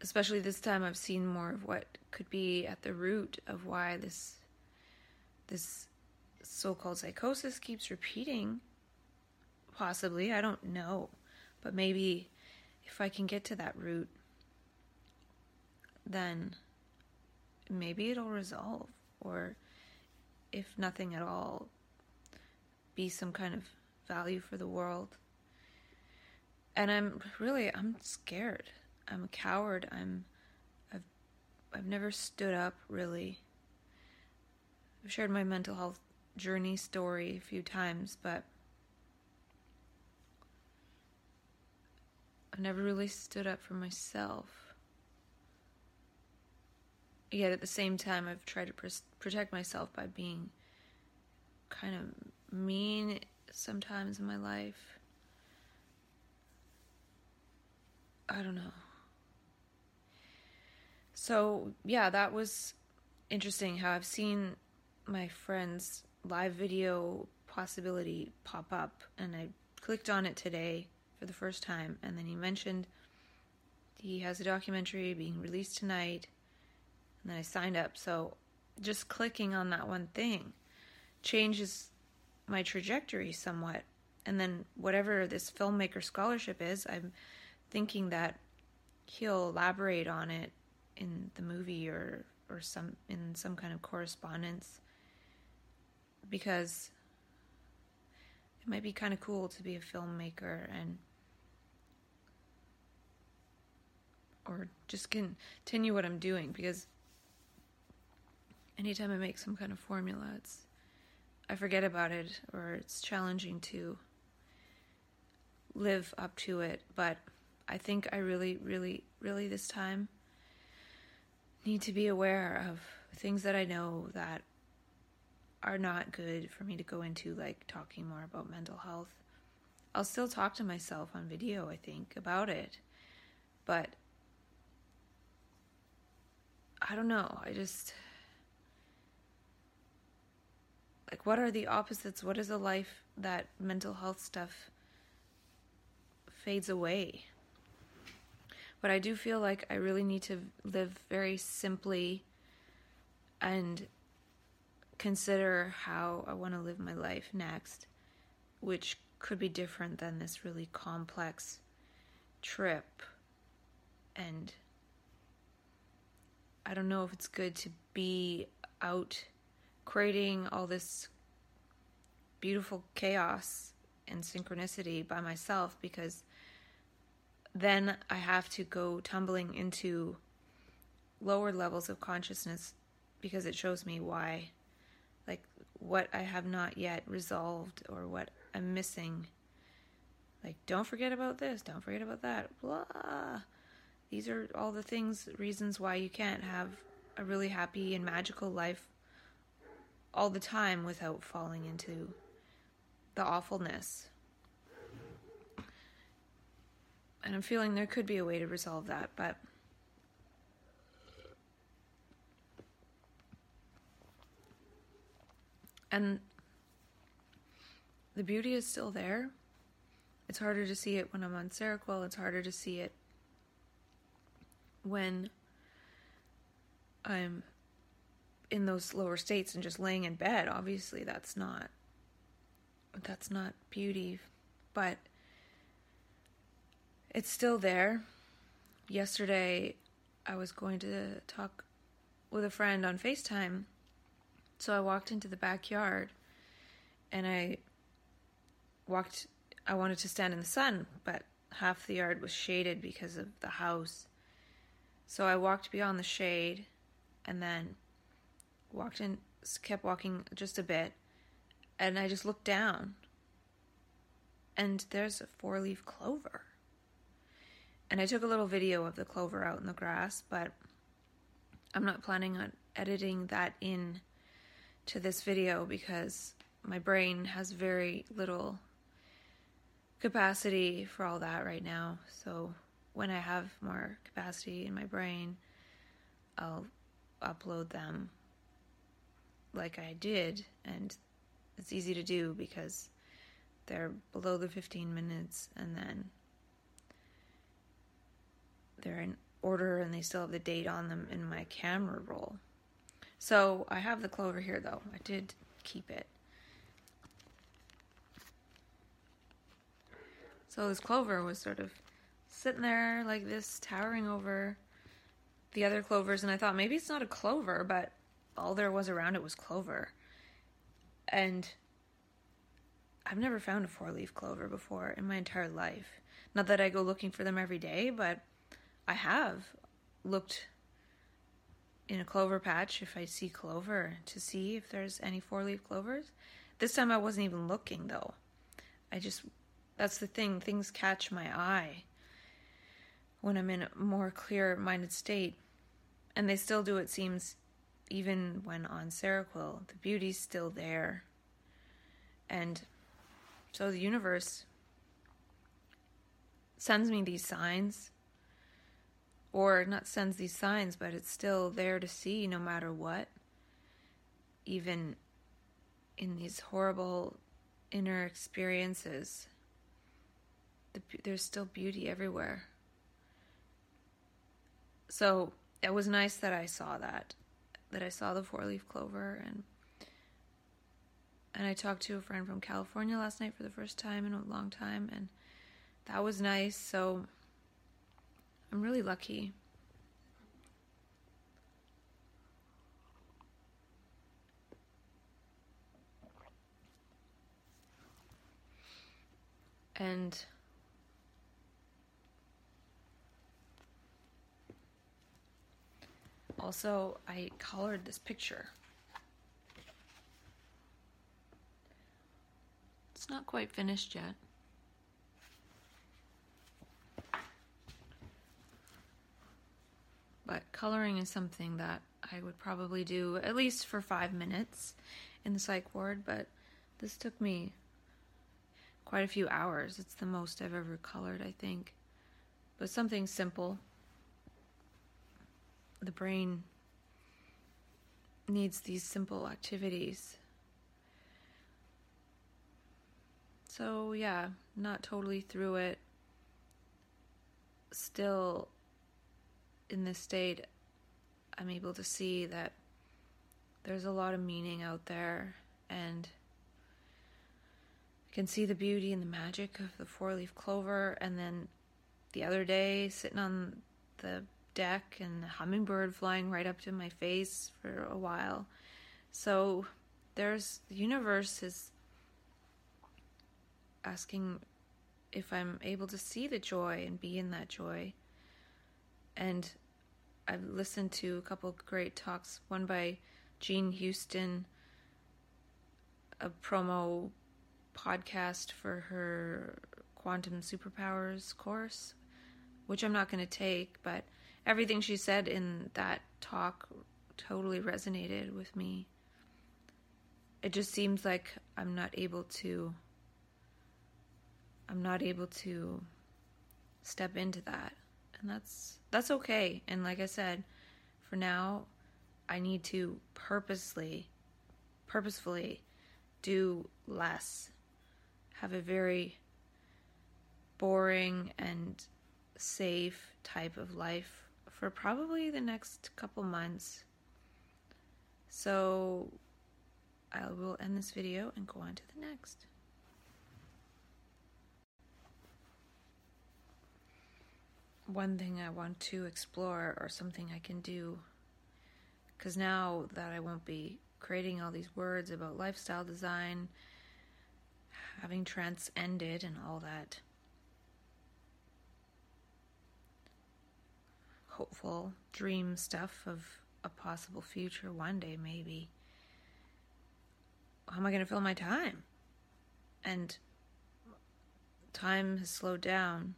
especially this time I've seen more of what could be at the root of why this this so-called psychosis keeps repeating possibly I don't know. But maybe if I can get to that root then maybe it'll resolve. Or if nothing at all be some kind of value for the world. And i'm really i'm scared. I'm a coward. I'm i've i've never stood up really. I've shared my mental health journey story a few times but i've never really stood up for myself yet at the same time, I've tried to pr- protect myself by being kind of mean sometimes in my life. I don't know. So, yeah, that was interesting how I've seen my friend's live video possibility pop up, and I clicked on it today for the first time, and then he mentioned he has a documentary being released tonight and then I signed up. So just clicking on that one thing changes my trajectory somewhat. And then whatever this filmmaker scholarship is, I'm thinking that he'll elaborate on it in the movie or or some in some kind of correspondence because it might be kind of cool to be a filmmaker and or just continue what I'm doing because anytime I make some kind of formula, it's I forget about it or it's challenging to live up to it. But I think I really, really, really this time need to be aware of things that I know that are not good for me to go into, like talking more about mental health. I'll still talk to myself on video, I think, about it. But I don't know. I just like what are the opposites what is a life that mental health stuff fades away but i do feel like i really need to live very simply and consider how i want to live my life next which could be different than this really complex trip and i don't know if it's good to be out creating all this beautiful chaos and synchronicity by myself because then I have to go tumbling into lower levels of consciousness because it shows me why, like, what I have not yet resolved or what I'm missing. Like, don't forget about this, don't forget about that, blah. These are all the things, reasons why you can't have a really happy and magical life all the time without falling into the awfulness. And I'm feeling there could be a way to resolve that, but and the beauty is still there. It's harder to see it when I'm on Seroquel. It's harder to see it when I'm in those lower states and just laying in bed obviously that's not that's not beauty but it's still there. Yesterday i was going to talk with a friend on facetime so i walked into the backyard and i walked i wanted to stand in the sun but half the yard was shaded because of the house so i walked beyond the shade and then walked in, kept walking just a bit, and I just looked down, and there's a four leaf clover. And I took a little video of the clover out in the grass, but I'm not planning on editing that in to this video because my brain has very little capacity for all that right now. So when I have more capacity in my brain, I'll upload them like I did, and it's easy to do because they're below the 15 minutes and then they're in order and they still have the date on them in my camera roll. So I have the clover here though. I did keep it. So this clover was sort of sitting there like this, towering over the other clovers, and I thought maybe it's not a clover, but all there was around it was clover. And I've never found a four leaf clover before in my entire life. Not that I go looking for them every day, but I have looked in a clover patch if I see clover to see if there's any four leaf clovers. This time I wasn't even looking though. I just, that's the thing, things catch my eye when I'm in a more clear minded state. And they still do, it seems, even when on Seroquel. The beauty's still there. And so the universe sends me these signs, or not sends these signs, but it's still there to see no matter what. Even in these horrible inner experiences, the, there's still beauty everywhere. So it was nice that I saw that, that I saw the four leaf clover and and I talked to a friend from California last night for the first time in a long time, and that was nice. So I'm really lucky. And also, I colored this picture. It's not quite finished yet. But coloring is something that I would probably do at least for five minutes in the psych ward, but this took me quite a few hours. It's the most I've ever colored, I think. But something simple. The brain needs these simple activities So, yeah, not totally through it. Still in this state, I'm able to see that there's a lot of meaning out there and I can see the beauty and the magic of the four leaf clover. And then the other day, sitting on the deck and the hummingbird flying right up to my face for a while. So there's the universe is asking if I'm able to see the joy and be in that joy. And I've listened to a couple great talks, one by Jean Houston, a promo podcast for her quantum superpowers course, which I'm not going to take, but everything she said in that talk totally resonated with me. It just seems like I'm not able to I'm not able to step into that. And that's that's okay. And like I said, for now, I need to purposely purposefully do less. Have a very boring and safe type of life for probably the next couple months. So I will end this video and go on to the next. one thing I want to explore or something I can do. Because now that I won't be creating all these words about lifestyle design, having transcended and all that hopeful dream stuff of a possible future one day, maybe. How am I going to fill my time? And time has slowed down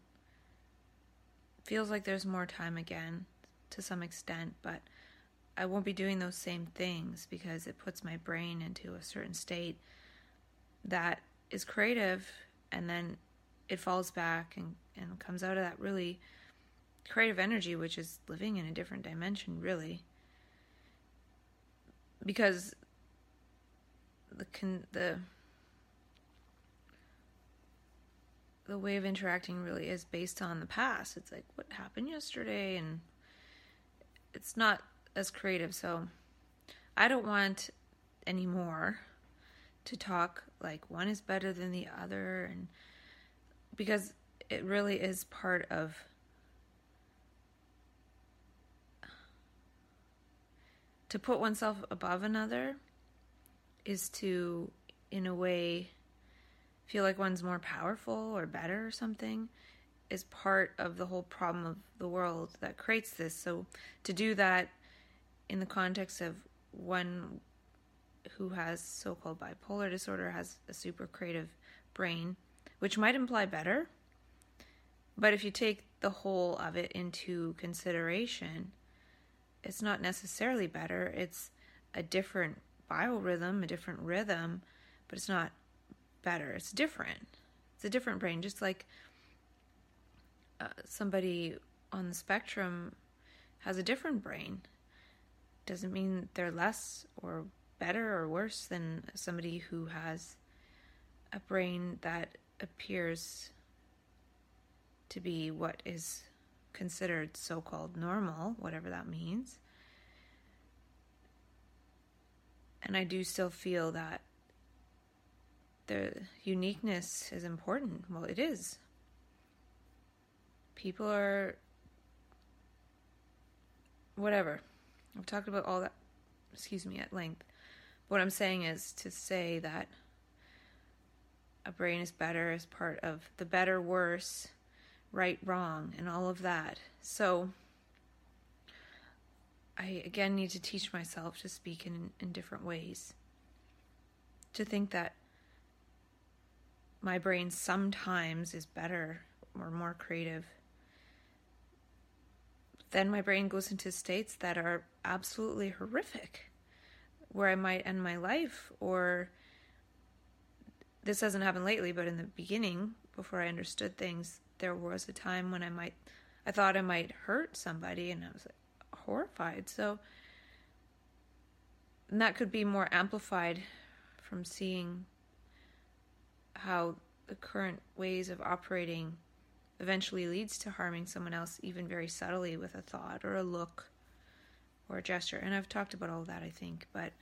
feels like there's more time again to some extent, but I won't be doing those same things because it puts my brain into a certain state that is creative and then it falls back and, and comes out of that really creative energy, which is living in a different dimension, really. because the con- the the way of interacting really is based on the past. It's like what happened yesterday and it's not as creative. So I don't want anymore to talk like one is better than the other and because it really is part of to put oneself above another is to in a way feel like one's more powerful or better or something is part of the whole problem of the world that creates this. So to do that in the context of one who has so-called bipolar disorder has a super creative brain which might imply better but if you take the whole of it into consideration it's not necessarily better. It's a different biorhythm a different rhythm but it's not better. It's different. It's a different brain. Just like uh, somebody on the spectrum has a different brain doesn't mean they're less or better or worse than somebody who has a brain that appears to be what is considered so called normal, whatever that means. And I do still feel that the uniqueness is important. Well, it is. People are. Whatever. I've talked about all that, excuse me, at length. But What I'm saying is to say that a brain is better as part of the better, worse, right, wrong, and all of that. So I again need to teach myself to speak in, in different ways. To think that my brain sometimes is better or more creative. Then my brain goes into states that are absolutely horrific, where I might end my life, or this hasn't happened lately, but in the beginning, before I understood things, there was a time when I might, I thought I might hurt somebody, and I was like, horrified. So, and that could be more amplified from seeing how the current ways of operating eventually leads to harming someone else, even very subtly with a thought or a look or a gesture. And I've talked about all that, I think. But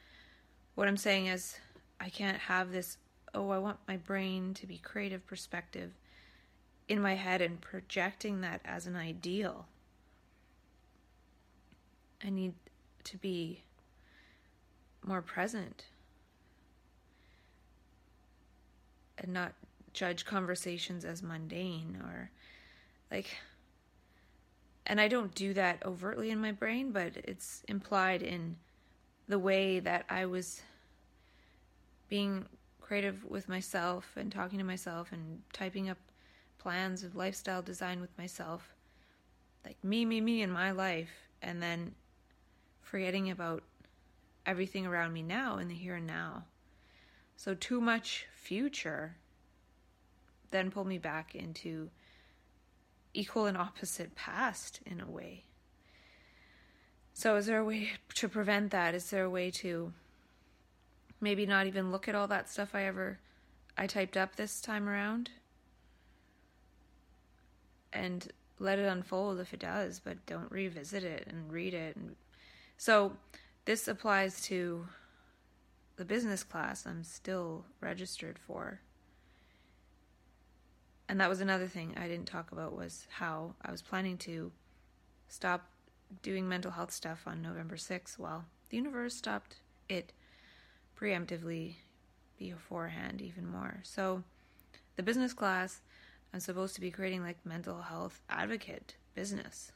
what I'm saying is, I can't have this, oh, I want my brain to be creative perspective in my head and projecting that as an ideal. I need to be more present and not judge conversations as mundane or like and I don't do that overtly in my brain, but it's implied in the way that I was being creative with myself and talking to myself and typing up plans of lifestyle design with myself. Like me, me, me in my life, and then forgetting about everything around me now in the here and now. So, too much future then pulled me back into equal and opposite past in a way. So, is there a way to prevent that? Is there a way to maybe not even look at all that stuff I ever I typed up this time around? And let it unfold if it does, but don't revisit it and read it. And so, this applies to the business class I'm still registered for and that was another thing I didn't talk about was how I was planning to stop doing mental health stuff on November 6th. Well, the universe stopped it preemptively beforehand even more. So the business class I'm supposed to be creating like mental health advocate business.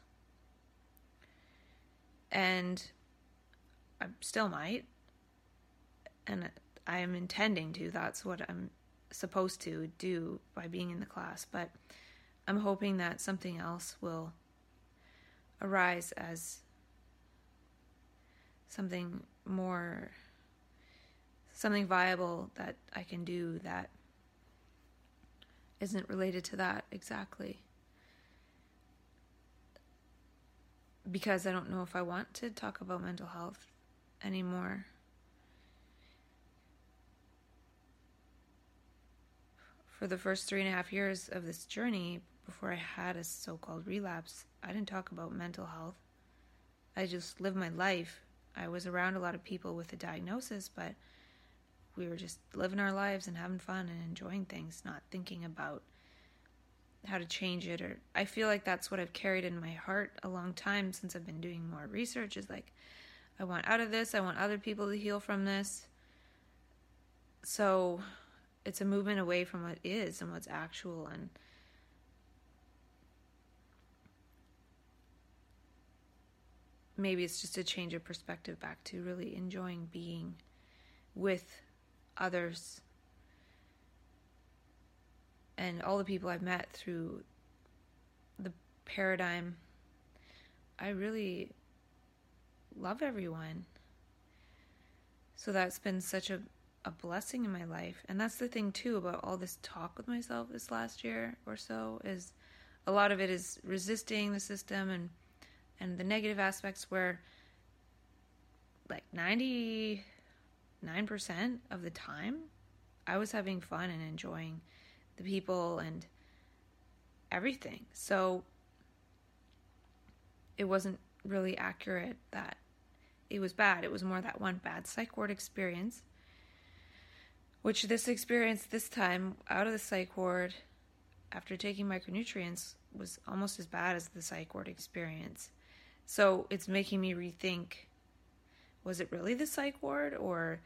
And I still might. And I am intending to. That's what I'm supposed to do by being in the class, but I'm hoping that something else will arise as something more something viable that I can do that isn't related to that exactly. Because I don't know if I want to talk about mental health anymore. For the first three and a half years of this journey, before I had a so called relapse, I didn't talk about mental health. I just lived my life. I was around a lot of people with a diagnosis, but we were just living our lives and having fun and enjoying things, not thinking about how to change it or I feel like that's what I've carried in my heart a long time since I've been doing more research is like I want out of this, I want other people to heal from this. So it's a movement away from what is and what's actual and maybe it's just a change of perspective back to really enjoying being with others and all the people I've met through the paradigm. I really love everyone. So that's been such a, a blessing in my life. And that's the thing too about all this talk with myself this last year or so is a lot of it is resisting the system and and the negative aspects where like 99% of the time I was having fun and enjoying the people and everything. So it wasn't really accurate that it was bad. It was more that one bad psych ward experience, which this experience this time out of the psych ward after taking micronutrients was almost as bad as the psych ward experience. So it's making me rethink was it really the psych ward or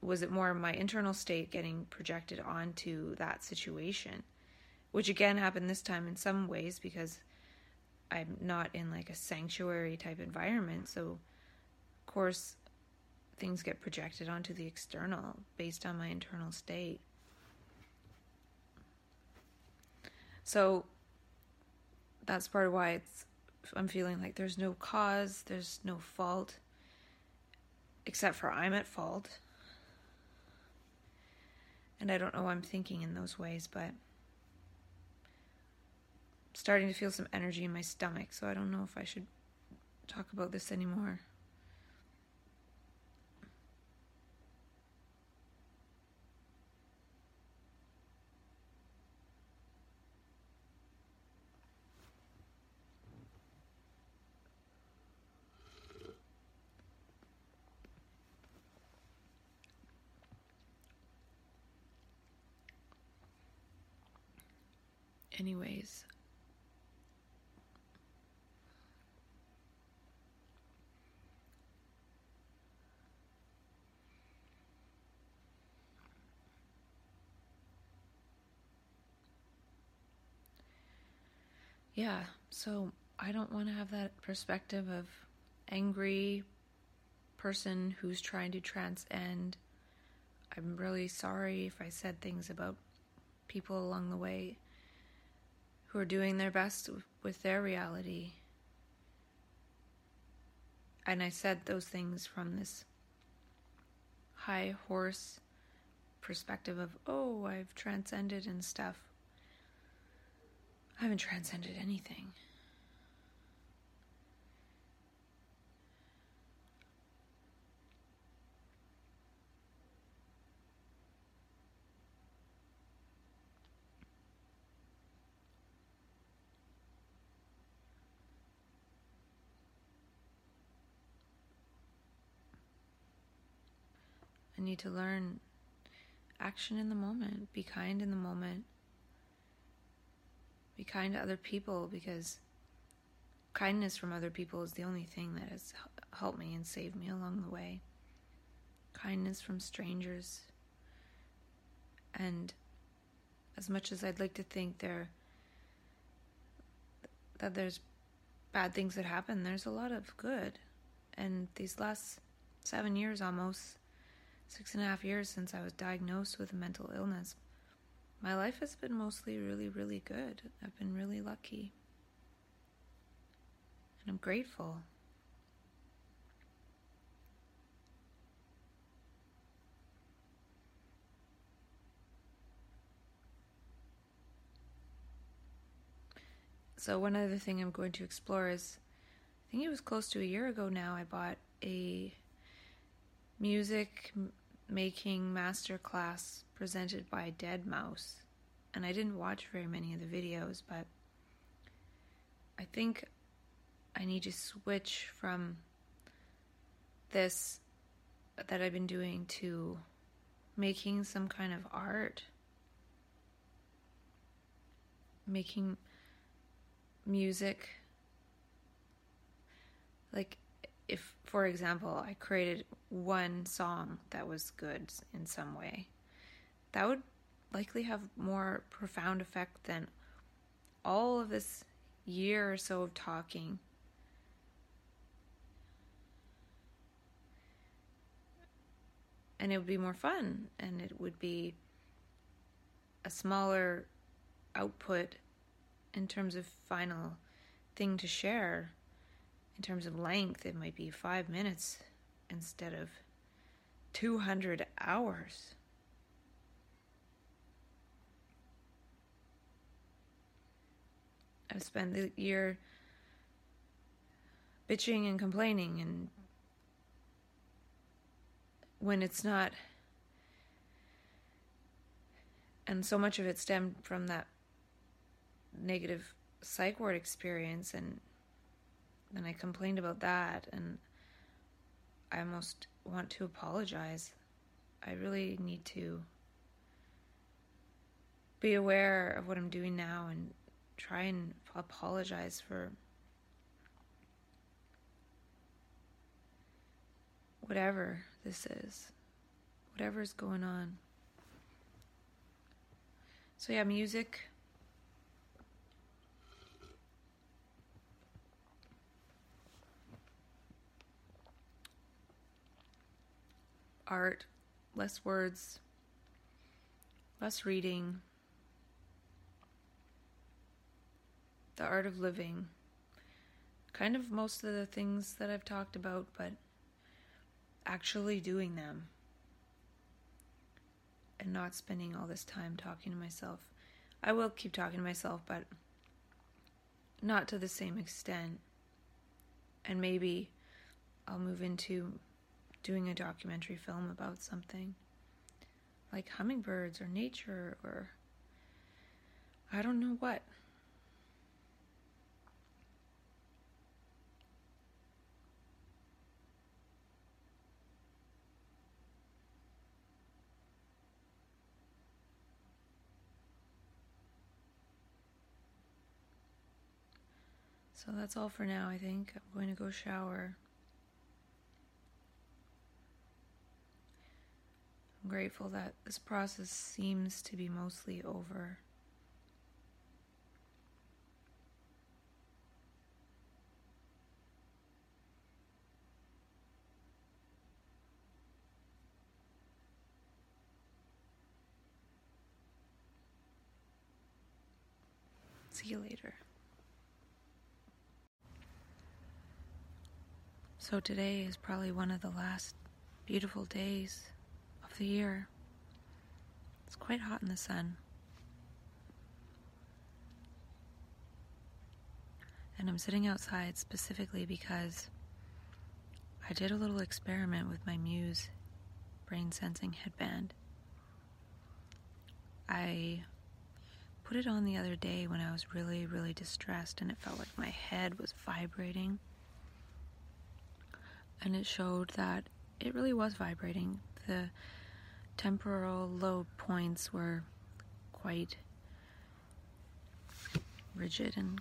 was it more my internal state getting projected onto that situation? Which again happened this time in some ways because I'm not in like a sanctuary type environment. So, of course, things get projected onto the external based on my internal state. So, that's part of why it's I'm feeling like there's no cause, there's no fault, except for I'm at fault. And I don't know why I'm thinking in those ways, but I'm starting to feel some energy in my stomach, so I don't know if I should talk about this anymore. Anyways. Yeah, so I don't want to have that perspective of angry person who's trying to transcend. I'm really sorry if I said things about people along the way who are doing their best with their reality. And I said those things from this high horse perspective of, oh, I've transcended and stuff. I haven't transcended anything. Need to learn action in the moment, be kind in the moment, be kind to other people because kindness from other people is the only thing that has helped me and saved me along the way. Kindness from strangers. And as much as I'd like to think there that there's bad things that happen, there's a lot of good. And these last seven years almost six and a half years since I was diagnosed with a mental illness, my life has been mostly really, really good. I've been really lucky. And I'm grateful. So, one other thing I'm going to explore is I think it was close to a year ago now, I bought a music making master class presented by deadmau5. and I didn't watch very many of the videos, but I think I need to switch from this that I've been doing to making some kind of art, making music. Like, if, for example, I created one song that was good in some way, that would likely have more profound effect than all of this year or so of talking. And it would be more fun and it would be a smaller output in terms of final thing to share. In terms of length, it might be five minutes instead of 200 hours. I've spent the year bitching and complaining and when it's not and so much of it stemmed from that negative psych ward experience and then I complained about that and I almost want to apologize. I really need to be aware of what I'm doing now and try and apologize for whatever this is, whatever is going on. So, yeah, music. Art, less words, less reading, the art of living. Kind of most of the things that I've talked about, but actually doing them and not spending all this time talking to myself. I will keep talking to myself, but not to the same extent. And maybe I'll move into doing a documentary film about something like hummingbirds or nature or I don't know what. So that's all for now, I think. I'm going to go shower. Grateful that this process seems to be mostly over. See you later. So today is probably one of the last beautiful days the year. It's quite hot in the sun. And I'm sitting outside specifically because I did a little experiment with my Muse brain sensing headband. I put it on the other day when I was really, really distressed and it felt like my head was vibrating and it showed that it really was vibrating. The temporal lobe points were quite rigid, and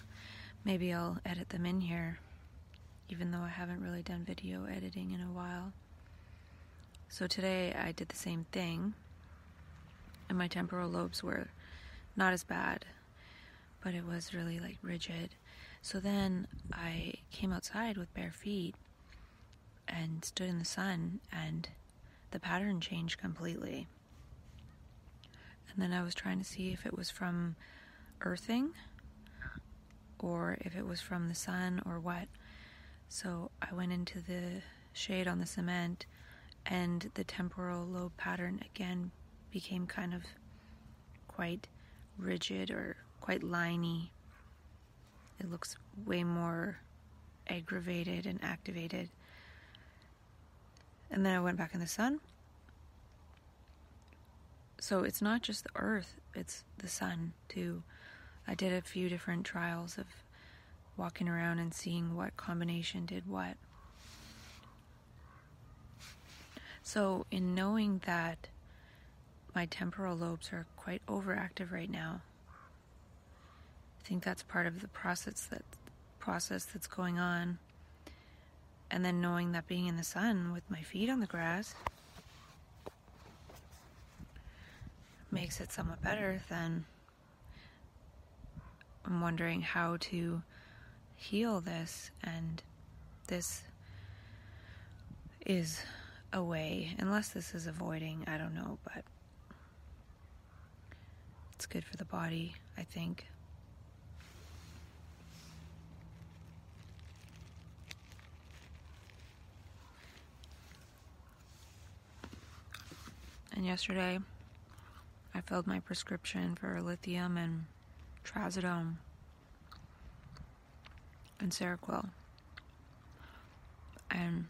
maybe I'll edit them in here, even though I haven't really done video editing in a while. So today I did the same thing, and my temporal lobes were not as bad, but it was really like rigid. So then I came outside with bare feet and stood in the sun, and the pattern changed completely. And then I was trying to see if it was from earthing or if it was from the sun or what. So I went into the shade on the cement, and the temporal lobe pattern again became kind of quite rigid or quite liney. It looks way more aggravated and activated and then I went back in the sun. so it's not just the earth, it's the sun too. I did a few different trials of walking around and seeing what combination did what. So, in knowing that my temporal lobes are quite overactive right now, I think that's part of the process that process that's going on. And then knowing that being in the sun with my feet on the grass makes it somewhat better, then I'm wondering how to heal this. And this is a way, unless this is avoiding, I don't know, but it's good for the body, I think. Yesterday, I filled my prescription for lithium and trazodone and Seroquel. And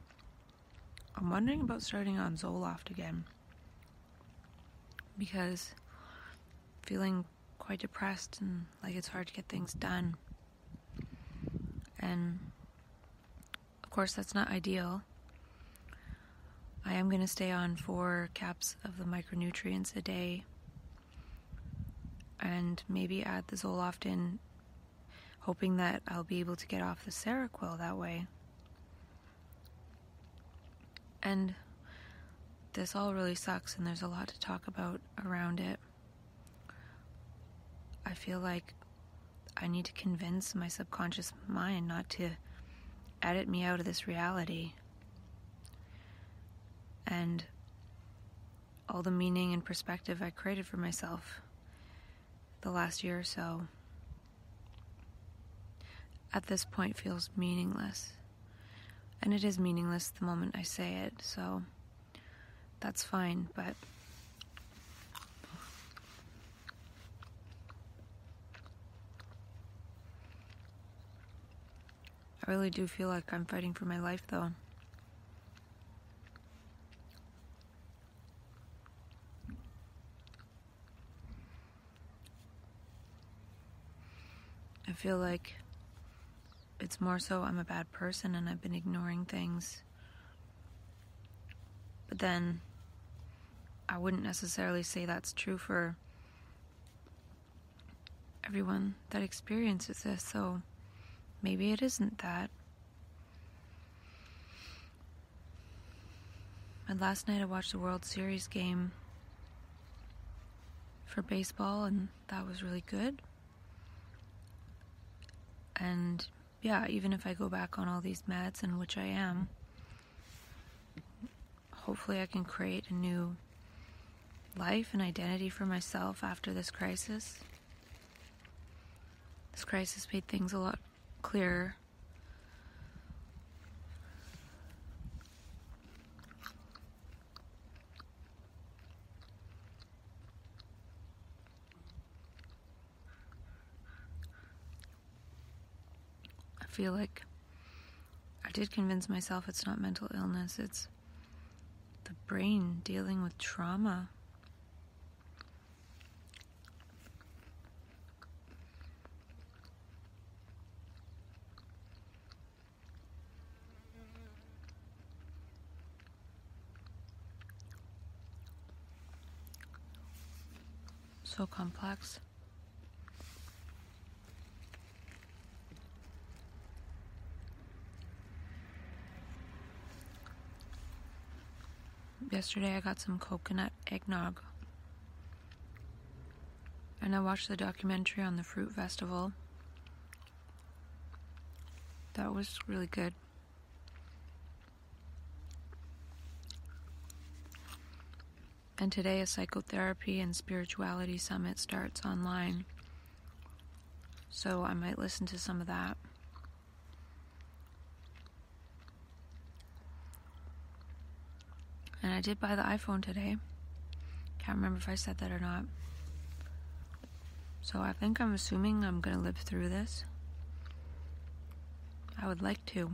I'm wondering about starting on Zoloft again because feeling quite depressed and like it's hard to get things done. And of course, that's not ideal. I am going to stay on four caps of the micronutrients a day and maybe add the Zoloft in, hoping that I'll be able to get off the Seroquel that way. And this all really sucks, and there's a lot to talk about around it. I feel like I need to convince my subconscious mind not to edit me out of this reality. And all the meaning and perspective I created for myself the last year or so at this point feels meaningless. And it is meaningless the moment I say it, so that's fine, but I really do feel like I'm fighting for my life though. I feel like it's more so I'm a bad person and I've been ignoring things. But then I wouldn't necessarily say that's true for everyone that experiences this, so maybe it isn't that. And last night I watched the World Series game for baseball, and that was really good. And yeah, even if I go back on all these meds, and which I am, hopefully I can create a new life and identity for myself after this crisis. This crisis made things a lot clearer. Feel like I did convince myself it's not mental illness, it's the brain dealing with trauma. So complex. Yesterday I got some coconut eggnog. And I watched the documentary on the fruit festival. That was really good. And today a psychotherapy and spirituality summit starts online. So I might listen to some of that. And I did buy the iPhone today. Can't remember if I said that or not. So I think I'm assuming I'm to live through this. I would like to.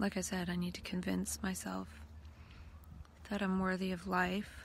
Like I said, I need to convince myself that I'm worthy of life.